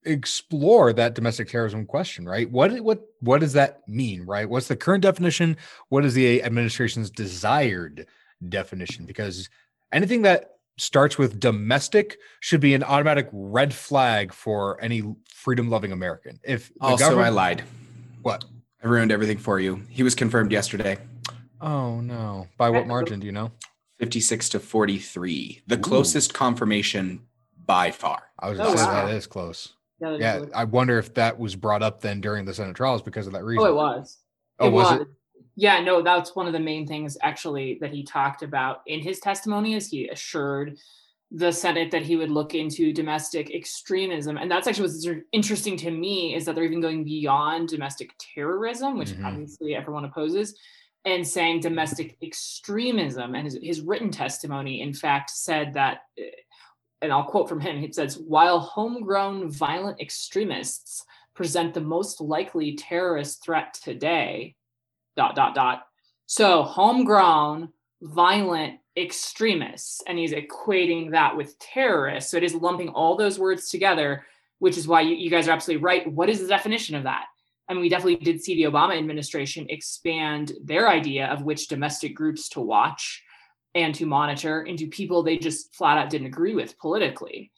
explore that domestic terrorism question, right? What what what does that mean, right? What's the current definition? What is the administration's desired definition? Because anything that starts with domestic should be an automatic red flag for any freedom loving American. If also I lied. What? I ruined everything for you. He was confirmed yesterday. Oh no. By what margin do you know? 56 to 43. The Ooh. closest confirmation by far. I was oh, wow. that is close. Yeah, yeah I wonder if that was brought up then during the Senate trials because of that reason. Oh, it was. Oh, it was, was it? Yeah, no, that's one of the main things actually that he talked about in his testimony is he assured the Senate that he would look into domestic extremism. And that's actually what's interesting to me is that they're even going beyond domestic terrorism, which mm-hmm. obviously everyone opposes, and saying domestic extremism. And his, his written testimony, in fact, said that, and I'll quote from him, it says, while homegrown violent extremists present the most likely terrorist threat today, dot, dot, dot. So homegrown violent extremists and he's equating that with terrorists so it is lumping all those words together which is why you, you, guys are absolutely right what is the definition of that I mean, we definitely did see the Obama administration expand their idea of which domestic groups to watch and to monitor into people they just flat out didn't agree with politically.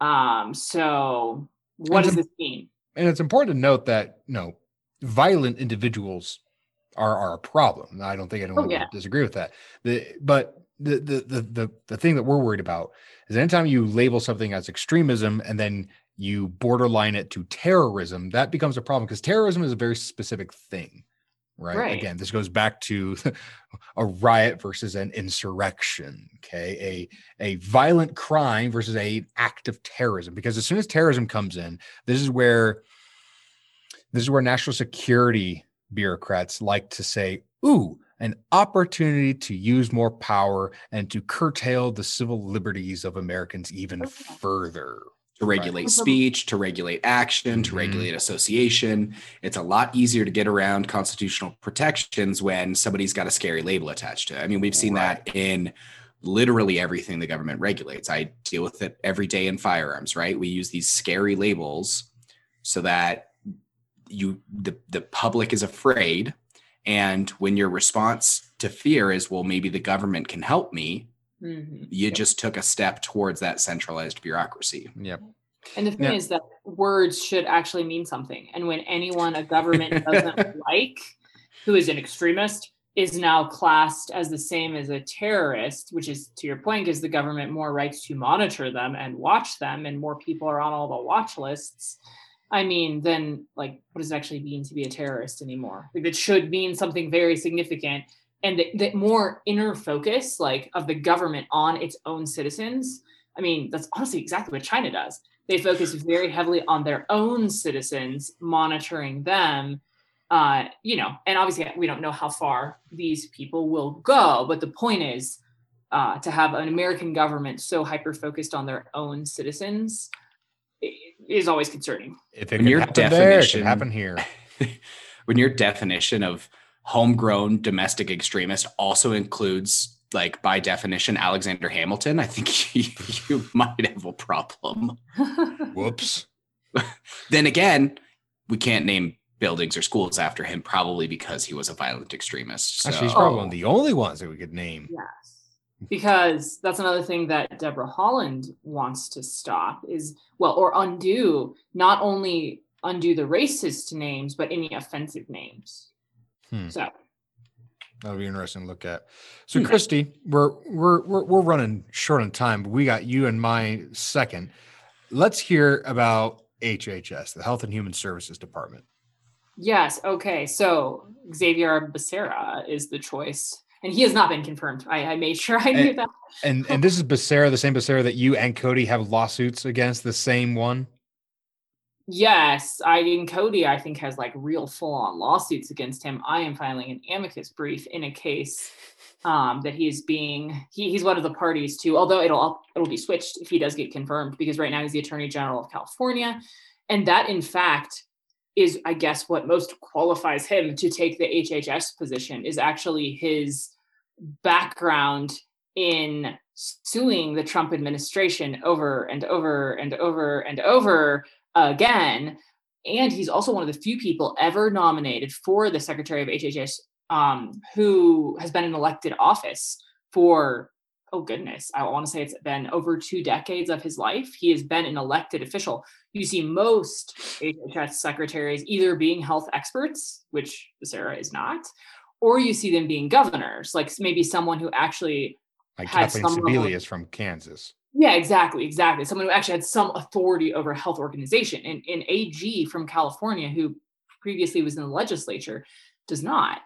Um, so, what and does this mean? And it's important to note that you know, violent individuals are are a problem. I don't think oh, anyone oh, yeah. would disagree with that. The but the, the the the the thing that we're worried about is anytime you label something as extremism and then you borderline it to terrorism, that becomes a problem because terrorism is a very specific thing. Right? right? Again, this goes back to a riot versus an insurrection. Okay. A a violent crime versus a act of terrorism. Because as soon as terrorism comes in, this is where this is where national security bureaucrats like to say, ooh, an opportunity to use more power and to curtail the civil liberties of Americans even further. To regulate right. speech, to regulate action, to mm-hmm. regulate association. It's a lot easier to get around constitutional protections when somebody's got a scary label attached to it. I mean, we've seen right. that in literally everything the government regulates. I deal with it every day in firearms, right? We use these scary labels so that you the, the public is afraid and when your response to fear is well maybe the government can help me mm-hmm. you yep. just took a step towards that centralized bureaucracy yep and the thing is that words should actually mean something and when anyone a government doesn't like who is an extremist is now classed as the same as a terrorist, which is to your point, gives the government more rights to monitor them and watch them, and more people are on all the watch lists. I mean, then like, what does it actually mean to be a terrorist anymore? Like, it should mean something very significant, and the, the more inner focus, like, of the government on its own citizens. I mean, that's honestly exactly what China does. They focus very heavily on their own citizens, monitoring them. Uh, you know, and obviously we don't know how far these people will go, but the point is uh, to have an American government so hyper focused on their own citizens is always concerning. If it when your definition there, it happen here. when your definition of homegrown domestic extremist also includes like by definition Alexander Hamilton, I think you, you might have a problem. Whoops. then again, we can't name buildings or schools after him, probably because he was a violent extremist. So. Actually, he's probably one of the oh. only ones that we could name. Yes because that's another thing that Deborah Haaland wants to stop is well or undo not only undo the racist names but any offensive names. Hmm. So that'll be interesting to look at. So hmm. Christy, we're, we're we're we're running short on time, but we got you and my second. Let's hear about HHS, the Health and Human Services Department. Yes. Okay. So Xavier Becerra is the choice and he has not been confirmed. I, I made sure I knew that. And and this is Becerra, the same Becerra that you and Cody have lawsuits against, the same one. Yes, I mean Cody, I think has like real full-on lawsuits against him. I am filing an amicus brief in a case um, that he is being he, he's one of the parties to. Although it'll it'll be switched if he does get confirmed because right now he's the Attorney General of California, and that in fact is I guess what most qualifies him to take the HHS position is actually his background in suing the Trump administration over and over and over and over again. And he's also one of the few people ever nominated for the Secretary of HHS um, who has been in elected office for, oh goodness, I want to say it's been over two decades of his life. He has been an elected official. You see most HHS secretaries either being health experts, which Sarah is not, or you see them being governors, like maybe someone who actually like Kathleen Sebelius from Kansas. Yeah, exactly, exactly. Someone who actually had some authority over a health organization. And, and AG from California, who previously was in the legislature, does not.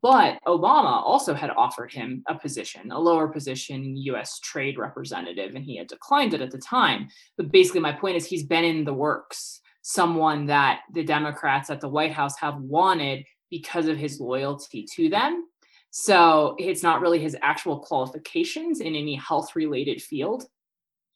But Obama also had offered him a position, a lower position, US trade representative, and he had declined it at the time. But basically, my point is he's been in the works, someone that the Democrats at the White House have wanted because of his loyalty to them. So it's not really his actual qualifications in any health related field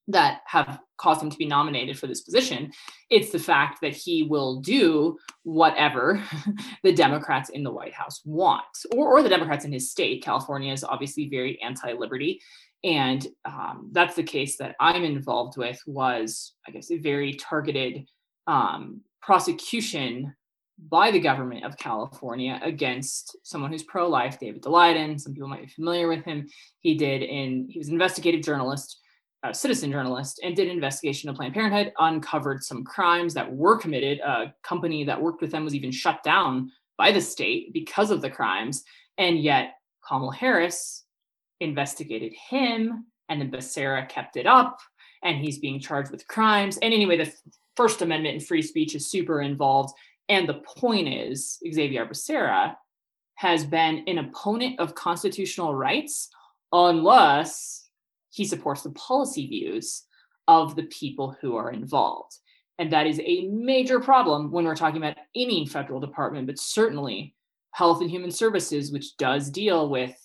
that have caused him to be nominated for this position. It's the fact that he will do whatever the Democrats in the White House want, or, or the Democrats in his state. California is obviously very anti liberty. And um, that's the case that I'm involved with was, I guess, a very targeted um, prosecution by the government of California against someone who's pro-life, David Daleiden. Some people might be familiar with him. He did in he was an investigative journalist, a citizen journalist, and did an investigation of Planned Parenthood, uncovered some crimes that were committed. A company that worked with them was even shut down by the state because of the crimes. And yet Kamala Harris investigated him, and then Becerra kept it up, and he's being charged with crimes. And anyway, the First Amendment and free speech is super involved and the point is, Xavier Becerra has been an opponent of constitutional rights unless he supports the policy views of the people who are involved. And that is a major problem when we're talking about any federal department, but certainly Health and Human Services, which does deal with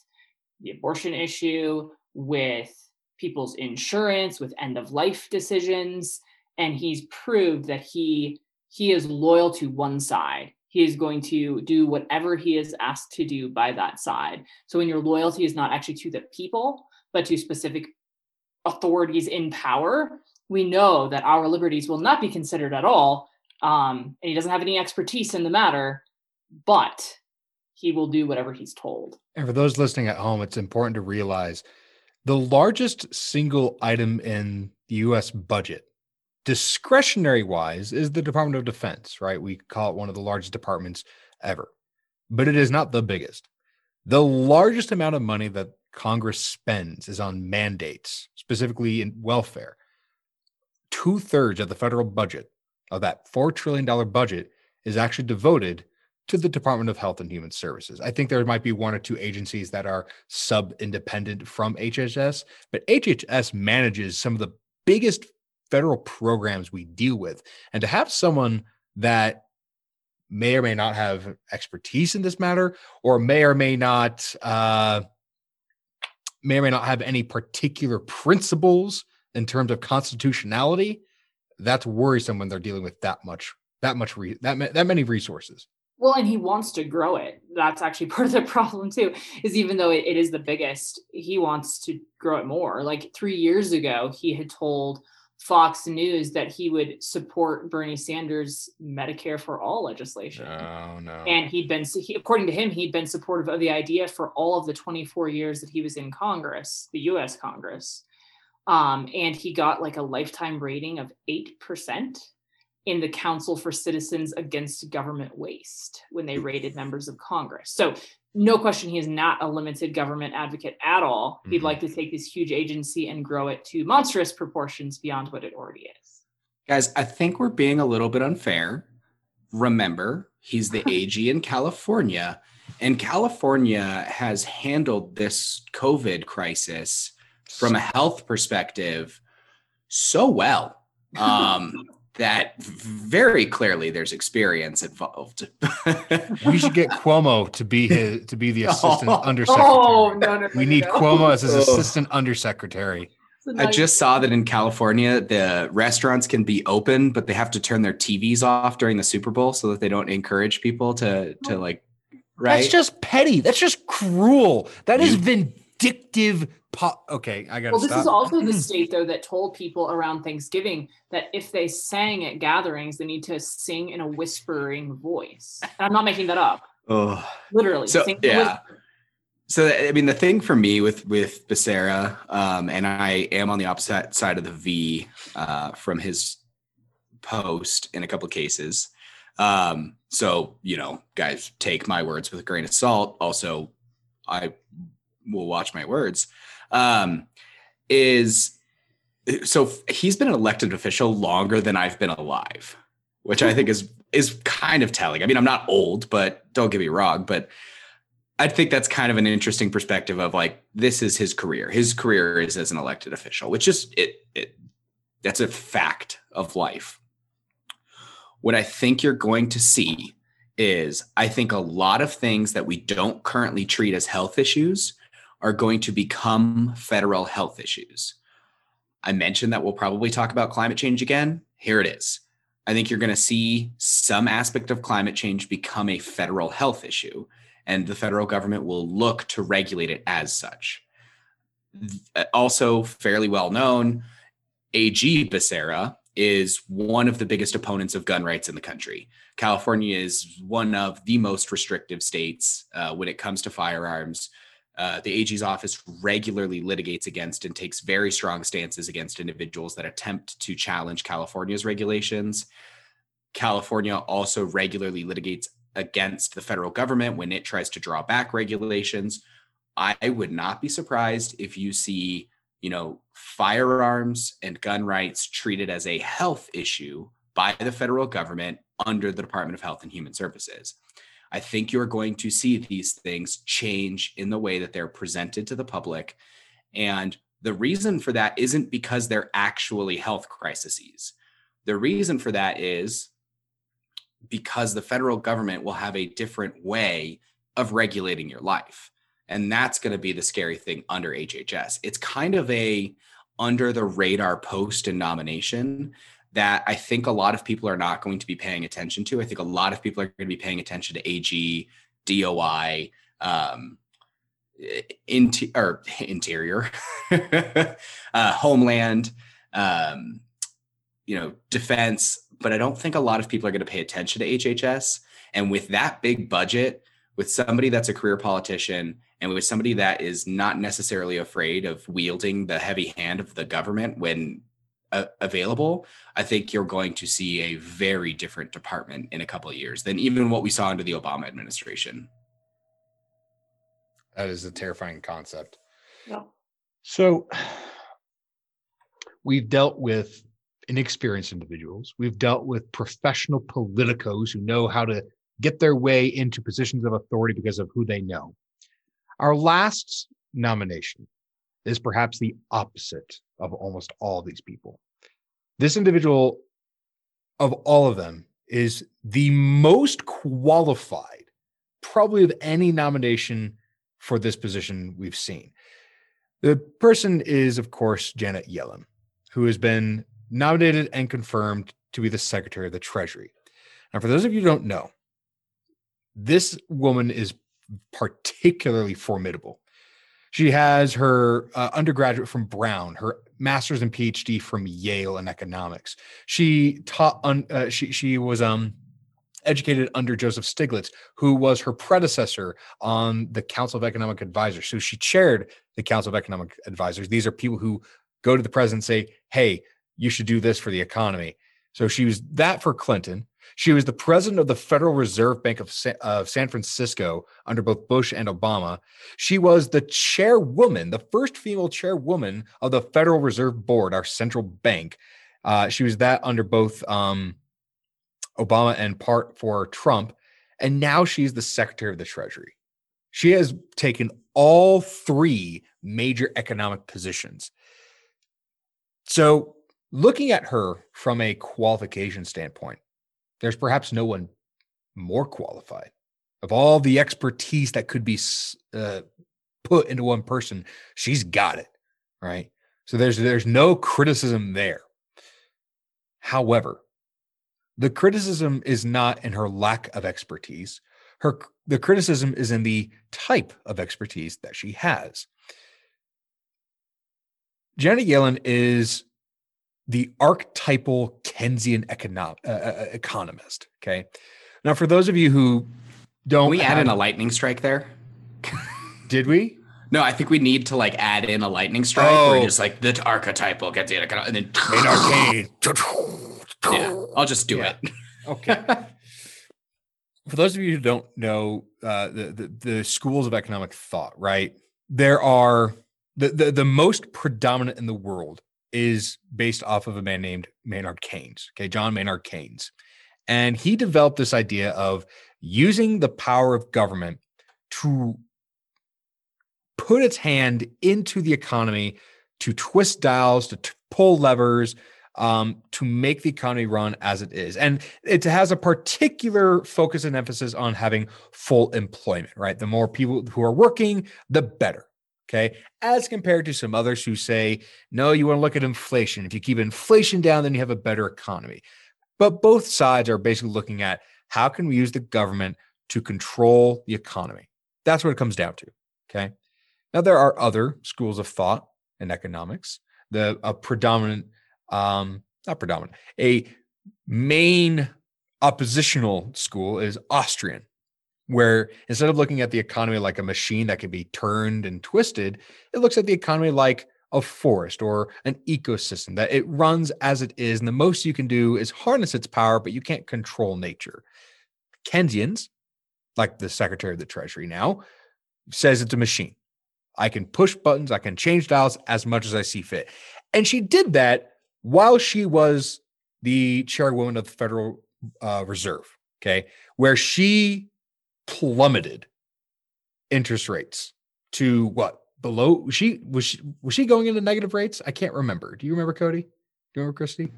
the abortion issue, with people's insurance, with end of life decisions. And he's proved that he he is loyal to one side. He is going to do whatever he is asked to do by that side. So when your loyalty is not actually to the people, but to specific authorities in power, we know that our liberties will not be considered at all. Um, and he doesn't have any expertise in the matter, but he will do whatever he's told. And for those listening at home, it's important to realize the largest single item in the US budget discretionary wise is the Department of Defense, right? We call it one of the largest departments ever, but it is not the biggest. The largest amount of money that Congress spends is on mandates, specifically in welfare. Two thirds of the federal budget, of that $4 trillion budget, is actually devoted to the Department of Health and Human Services. I think there might be one or two agencies that are sub independent from HHS, but HHS manages some of the biggest federal programs we deal with. And to have someone that may or may not have expertise in this matter, or may or may not uh, may or may not have any particular principles in terms of constitutionality, that's worrisome when they're dealing with that much that much re- that that many resources. Well, and he wants to grow it. That's actually part of the problem too. Is even though it is the biggest, he wants to grow it more. Like three years ago, he had told Fox News that he would support Bernie Sanders' Medicare for all legislation. Oh no! And he'd been, he, according to him, he'd been supportive of the idea for all of the 24 years that he was in Congress, the U.S. Congress. Um, and he got like a lifetime rating of eight percent in the Council for Citizens Against Government Waste when they rated members of Congress. So no question he is not a limited government advocate at all. He'd mm-hmm. like to take this huge agency and grow it to monstrous proportions beyond what it already is. Guys, I think we're being a little bit unfair. Remember, he's the AG in California, And California has handled this COVID crisis from a health perspective so well um, that very clearly there's experience involved. we should get Cuomo to be his to be the assistant Oh, undersecretary. Oh no, no, no we no, need no. Cuomo as his Ugh. assistant undersecretary. It's a I just saw that in California, the restaurants can be open, but they have to turn their TVs off during the Super Bowl so that they don't encourage people to to like right. That's just petty. That's just cruel. That is You- vindictive. Po- okay, I gotta Well, this stop. is also the state though that told people around Thanksgiving that if they sang at gatherings, they need to sing in a whispering voice. And I'm not making that up. oh. Literally. So, sing yeah. So I mean, the thing for me with with Becerra, um, and I am on the opposite side of the V uh, from his post in a couple of cases. Um, so you know, guys, take my words with a grain of salt. Also, I will watch my words. Um, is so he's been an elected official longer than I've been alive, which I think is is kind of telling. I mean, I'm not old, but don't get me wrong, but I think that's kind of an interesting perspective of like this is his career. His career is as an elected official, which is it it that's a fact of life. What I think you're going to see is I think a lot of things that we don't currently treat as health issues are going to become federal health issues. I mentioned that we'll probably talk about climate change again. Here it is. I think you're going to see some aspect of climate change become a federal health issue, and the federal government will look to regulate it as such. Also, fairly well known, AG Becerra is one of the biggest opponents of gun rights in the country. California is one of the most restrictive states uh, when it comes to firearms. Uh, the AG's office regularly litigates against and takes very strong stances against individuals that attempt to challenge California's regulations. California also regularly litigates against the federal government when it tries to draw back regulations. I would not be surprised if you see, you know, firearms and gun rights treated as a health issue by the federal government under the Department of Health and Human Services. I think you're going to see these things change in the way that they're presented to the public. And the reason for that isn't because they're actually health crises. The reason for that is because the federal government will have a different way of regulating your life. And that's going to be the scary thing under HHS. It's kind of a under the radar post and nomination that I think a lot of people are not going to be paying attention to. I think a lot of people are going to be paying attention to AG, DOI, um, inter- or interior, uh, homeland, um, you know, defense. But I don't think a lot of people are going to pay attention to HHS. And with that big budget, with somebody that's a career politician and with somebody that is not necessarily afraid of wielding the heavy hand of the government when uh, available, I think you're going to see a very different department in a couple of years than even what we saw under the Obama administration. That is a terrifying concept. Yeah. So we've dealt with inexperienced individuals. We've dealt with professional politicos who know how to get their way into positions of authority because of who they know. Our last nomination is perhaps the opposite of almost all these people. This individual, of all of them, is the most qualified, probably of any nomination for this position we've seen. The person is, of course, Janet Yellen, who has been nominated and confirmed to be the Secretary of the Treasury. Now, for those of you who don't know, this woman is particularly formidable. She has her uh, undergraduate from Brown, her master's and PhD from Yale in economics. She taught. Un, uh, she she was um educated under Joseph Stiglitz, who was her predecessor on the Council of Economic Advisors. So she chaired the Council of Economic Advisors. These are people who go to the president and say, "Hey, you should do this for the economy." So she was that for Clinton. She was the president of the Federal Reserve Bank of, Sa- of San Francisco under both Bush and Obama. She was the chairwoman, the first female chairwoman of the Federal Reserve Board, our central bank. Uh, she was that under both um, Obama and part for Trump. And now she's the Secretary of the Treasury. She has taken all three major economic positions. So, looking at her from a qualification standpoint, there's perhaps no one more qualified of all the expertise that could be uh, put into one person. She's got it, right? So there's there's no criticism there. However, the criticism is not in her lack of expertise. Her the criticism is in the type of expertise that she has. Janet Yellen is the archetypal Keynesian econo- uh, uh, economist. Okay. Now, for those of you who don't, Can we add in a lightning strike there. did we? No, I think we need to like add in a lightning strike. Oh. Where just like the archetypal gets in, and then arcane. Yeah, I'll just do Yeah. it. Okay. For those of you who don't know uh, the, the the schools of economic thought, right? There are the, the the most predominant in the world is based off of a man named Maynard Keynes. Okay, John Maynard Keynes, and he developed this idea of using the power of government to put its hand into the economy to twist dials, to t- pull levers, um, to make the economy run as it is. And it has a particular focus and emphasis on having full employment, right? The more people who are working, the better. Okay. As compared to some others who say, no, you want to look at inflation. If you keep inflation down, then you have a better economy. But both sides are basically looking at how can we use the government to control the economy? That's what it comes down to. Okay. Now, there are other schools of thought in economics. The a predominant um, not predominant, a main oppositional school is Austrian, where instead of looking at the economy like a machine that can be turned and twisted, it looks at the economy like a forest or an ecosystem that it runs as it is. And the most you can do is harness its power, but you can't control nature. Keynesians, like the Secretary of the Treasury now, says it's a machine. I can push buttons, I can change dials as much as I see fit. And she did that while she was the chairwoman of the Federal uh, Reserve, okay, where she plummeted interest rates to what below she was she was she going into negative rates? I can't remember. Do you remember Cody? Do you remember Christy?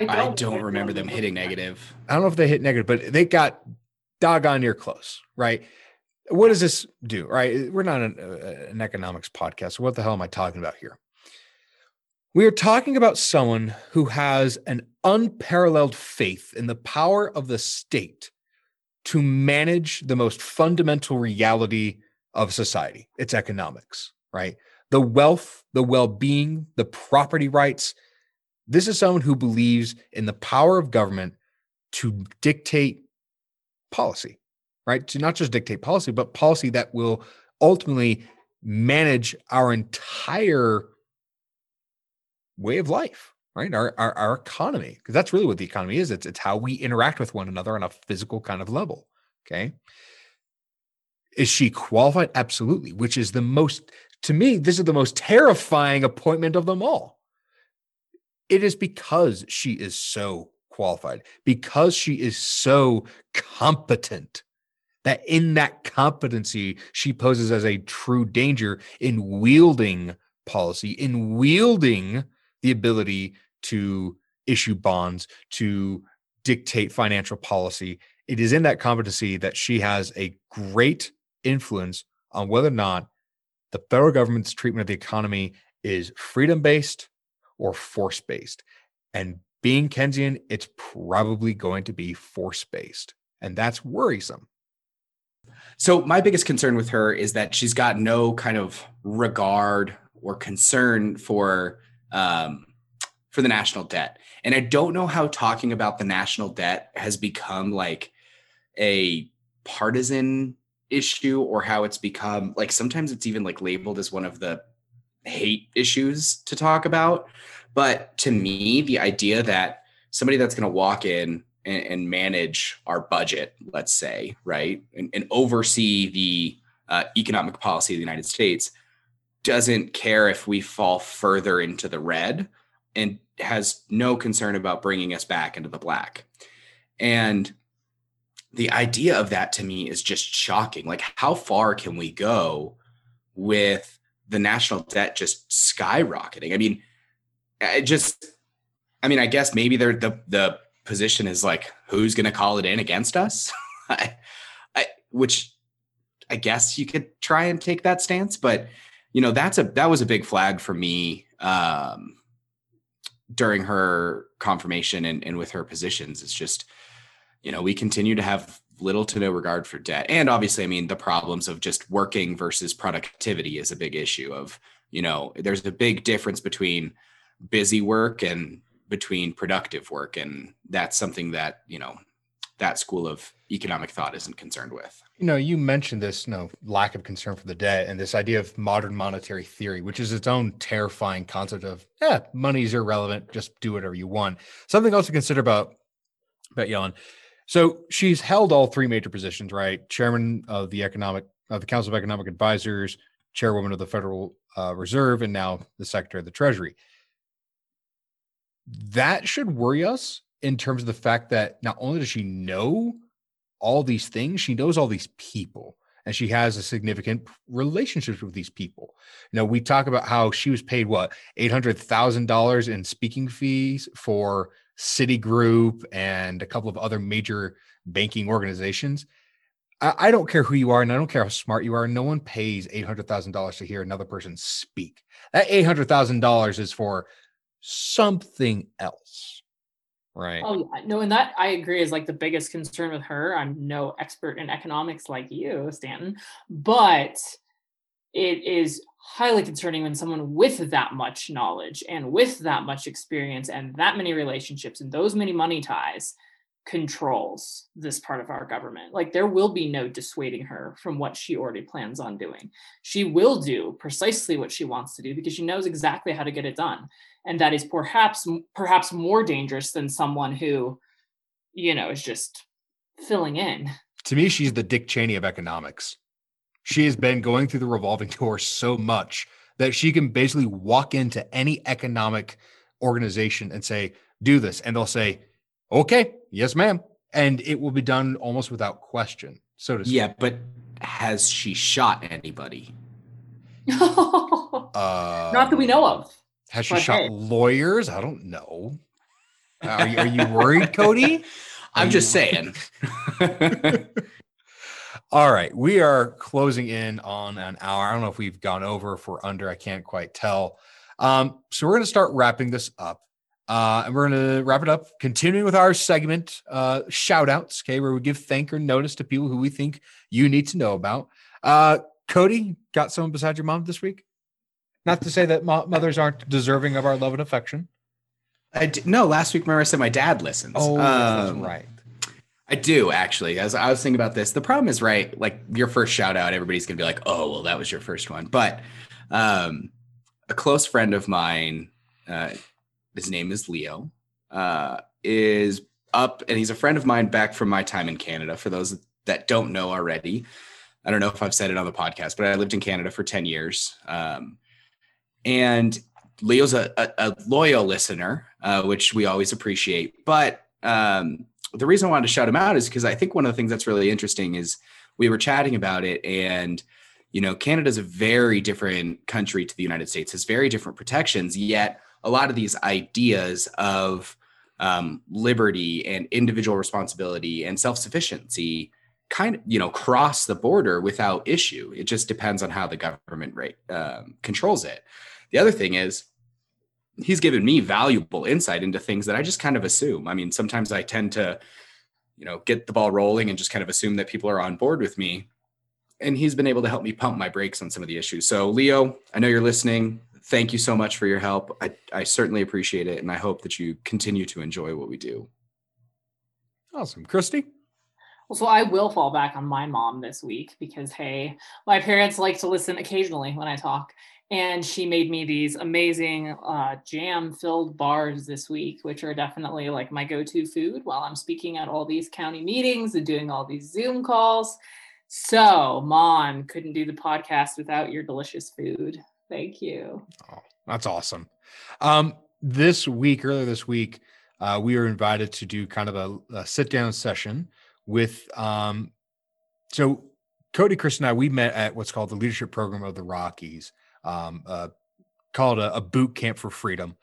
I don't remember them hitting negative. I don't know if they hit negative, but they got doggone near close, right? What does this do, right? We're not an, uh, an economics podcast. So what the hell am I talking about here? We are talking about someone who has an unparalleled faith in the power of the state to manage the most fundamental reality of society it's economics, right? The wealth, the well being, the property rights. This is someone who believes in the power of government to dictate policy, right? To not just dictate policy, but policy that will ultimately manage our entire way of life, right? Our our, our economy, because that's really what the economy is. It's it's how we interact with one another on a physical kind of level. Okay. Is she qualified? Absolutely. Which is the most, to me, this is the most terrifying appointment of them all. It is because she is so qualified, because she is so competent, that in that competency, she poses as a true danger in wielding policy, in wielding the ability to issue bonds, to dictate financial policy. It is in that competency that she has a great influence on whether or not the federal government's treatment of the economy is freedom based or force based. And being Keynesian, it's probably going to be force based. And that's worrisome. So my biggest concern with her is that she's got no kind of regard or concern for um, for the national debt, and I don't know how talking about the national debt has become like a partisan issue or how it's become like sometimes it's even like labeled as one of the hate issues to talk about. But to me, the idea that somebody that's going to walk in and, and, manage our budget, let's say, right, and, and oversee the uh, economic policy of the United States doesn't care if we fall further into the red and has no concern about bringing us back into the black. And the idea of that to me is just shocking. Like, how far can we go with the national debt just skyrocketing? I mean, I just, I mean, I guess maybe they're the the position is like, who's going to call it in against us? I, I, which I guess you could try and take that stance, but you know, that's a that was a big flag for me um, during her confirmation and, and with her positions. It's just, you know, we continue to have little to no regard for debt. And obviously, I mean, the problems of just working versus productivity is a big issue of, you know, there's a big difference between busy work and between productive work. And that's something that, you know, that school of economic thought isn't concerned with. You know, you mentioned this, you know, lack of concern for the debt and this idea of modern monetary theory, which is its own terrifying concept of, yeah, money's irrelevant, just do whatever you want. Something else to consider about Bet Yellen. So she's held all three major positions, right? Chairman of the economic of the Council of Economic Advisors, chairwoman of the Federal uh, Reserve, and now the Secretary of the Treasury. That should worry us in terms of the fact that not only does she know all these things, she knows all these people and she has a significant relationship with these people. You know, we talk about how she was paid what eight hundred thousand dollars in speaking fees for Citigroup and a couple of other major banking organizations. I, I don't care who you are, and I don't care how smart you are. No one pays eight hundred thousand dollars to hear another person speak. That eight hundred thousand dollars is for something else. Right. Oh no, and that I agree is like the biggest concern with her. I'm no expert in economics like you, Stanton, but it is highly concerning when someone with that much knowledge and with that much experience and that many relationships and those many money ties controls this part of our government. Like there will be no dissuading her from what she already plans on doing. She will do precisely what she wants to do because she knows exactly how to get it done and that is perhaps perhaps more dangerous than someone who you know is just filling in to me she's the dick cheney of economics she has been going through the revolving door so much that she can basically walk into any economic organization and say do this and they'll say okay yes ma'am and it will be done almost without question so to speak. yeah but has she shot anybody uh, not that we know of has she shot hey. lawyers? I don't know. Are you, are you worried, Cody? I'm just saying. All right, we are closing in on an hour. I don't know if we've gone over, if we're under. I can't quite tell. Um, so we're going to start wrapping this up. Uh, and we're going to wrap it up, continuing with our segment, uh, shout outs, okay, where we give thank or notice to people who we think you need to know about. Uh, Cody, got someone beside your mom this week? Not to say that mo- mothers aren't deserving of our love and affection. I d- no. Last week, remember I said my dad listens. Oh, um, right. I do actually. As I was thinking about this, the problem is right. Like your first shout out, everybody's gonna be like, "Oh, well, that was your first one." But um, a close friend of mine, uh, his name is Leo, uh, is up, and he's a friend of mine back from my time in Canada. For those that don't know already, I don't know if I've said it on the podcast, but I lived in Canada for ten years. Um, and Leo's a, a, a loyal listener, uh, which we always appreciate. But um, the reason I wanted to shout him out is because I think one of the things that's really interesting is we were chatting about it, and you know, Canada's a very different country to the United States, has very different protections. Yet, a lot of these ideas of um, liberty and individual responsibility and self sufficiency kind of you know cross the border without issue. It just depends on how the government rate um, controls it. The other thing is, he's given me valuable insight into things that I just kind of assume. I mean, sometimes I tend to, you know, get the ball rolling and just kind of assume that people are on board with me. And he's been able to help me pump my brakes on some of the issues. So, Leo, I know you're listening. Thank you so much for your help. I, I certainly appreciate it. And I hope that you continue to enjoy what we do. Awesome. Christy? Well, so I will fall back on my mom this week because, hey, my parents like to listen occasionally when I talk and she made me these amazing uh, jam filled bars this week which are definitely like my go-to food while i'm speaking at all these county meetings and doing all these zoom calls so mom couldn't do the podcast without your delicious food thank you oh, that's awesome um, this week earlier this week uh, we were invited to do kind of a, a sit down session with um so Cody, Chris, and I, we met at what's called the leadership program of the Rockies, um, uh, called a, a boot camp for freedom.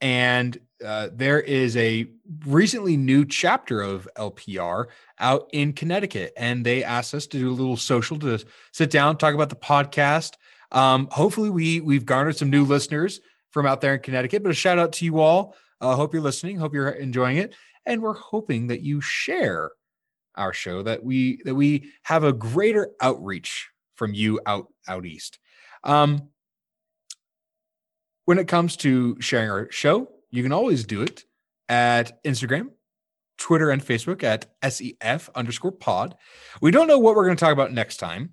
And uh, there is a recently new chapter of LPR out in Connecticut, and they asked us to do a little social to sit down, talk about the podcast. Um, hopefully, we we've garnered some new listeners from out there in Connecticut. But a shout out to you all. Uh, hope you're listening. Hope you're enjoying it, and we're hoping that you share our show that we that we have a greater outreach from you out out east. Um, when it comes to sharing our show, you can always do it at Instagram, Twitter, and Facebook at SEF underscore pod. We don't know what we're going to talk about next time,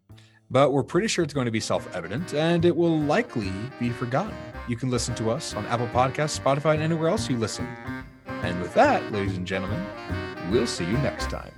but we're pretty sure it's going to be self evident and it will likely be forgotten. You can listen to us on Apple Podcasts, Spotify, and anywhere else you listen. And with that, ladies and gentlemen, we'll see you next time.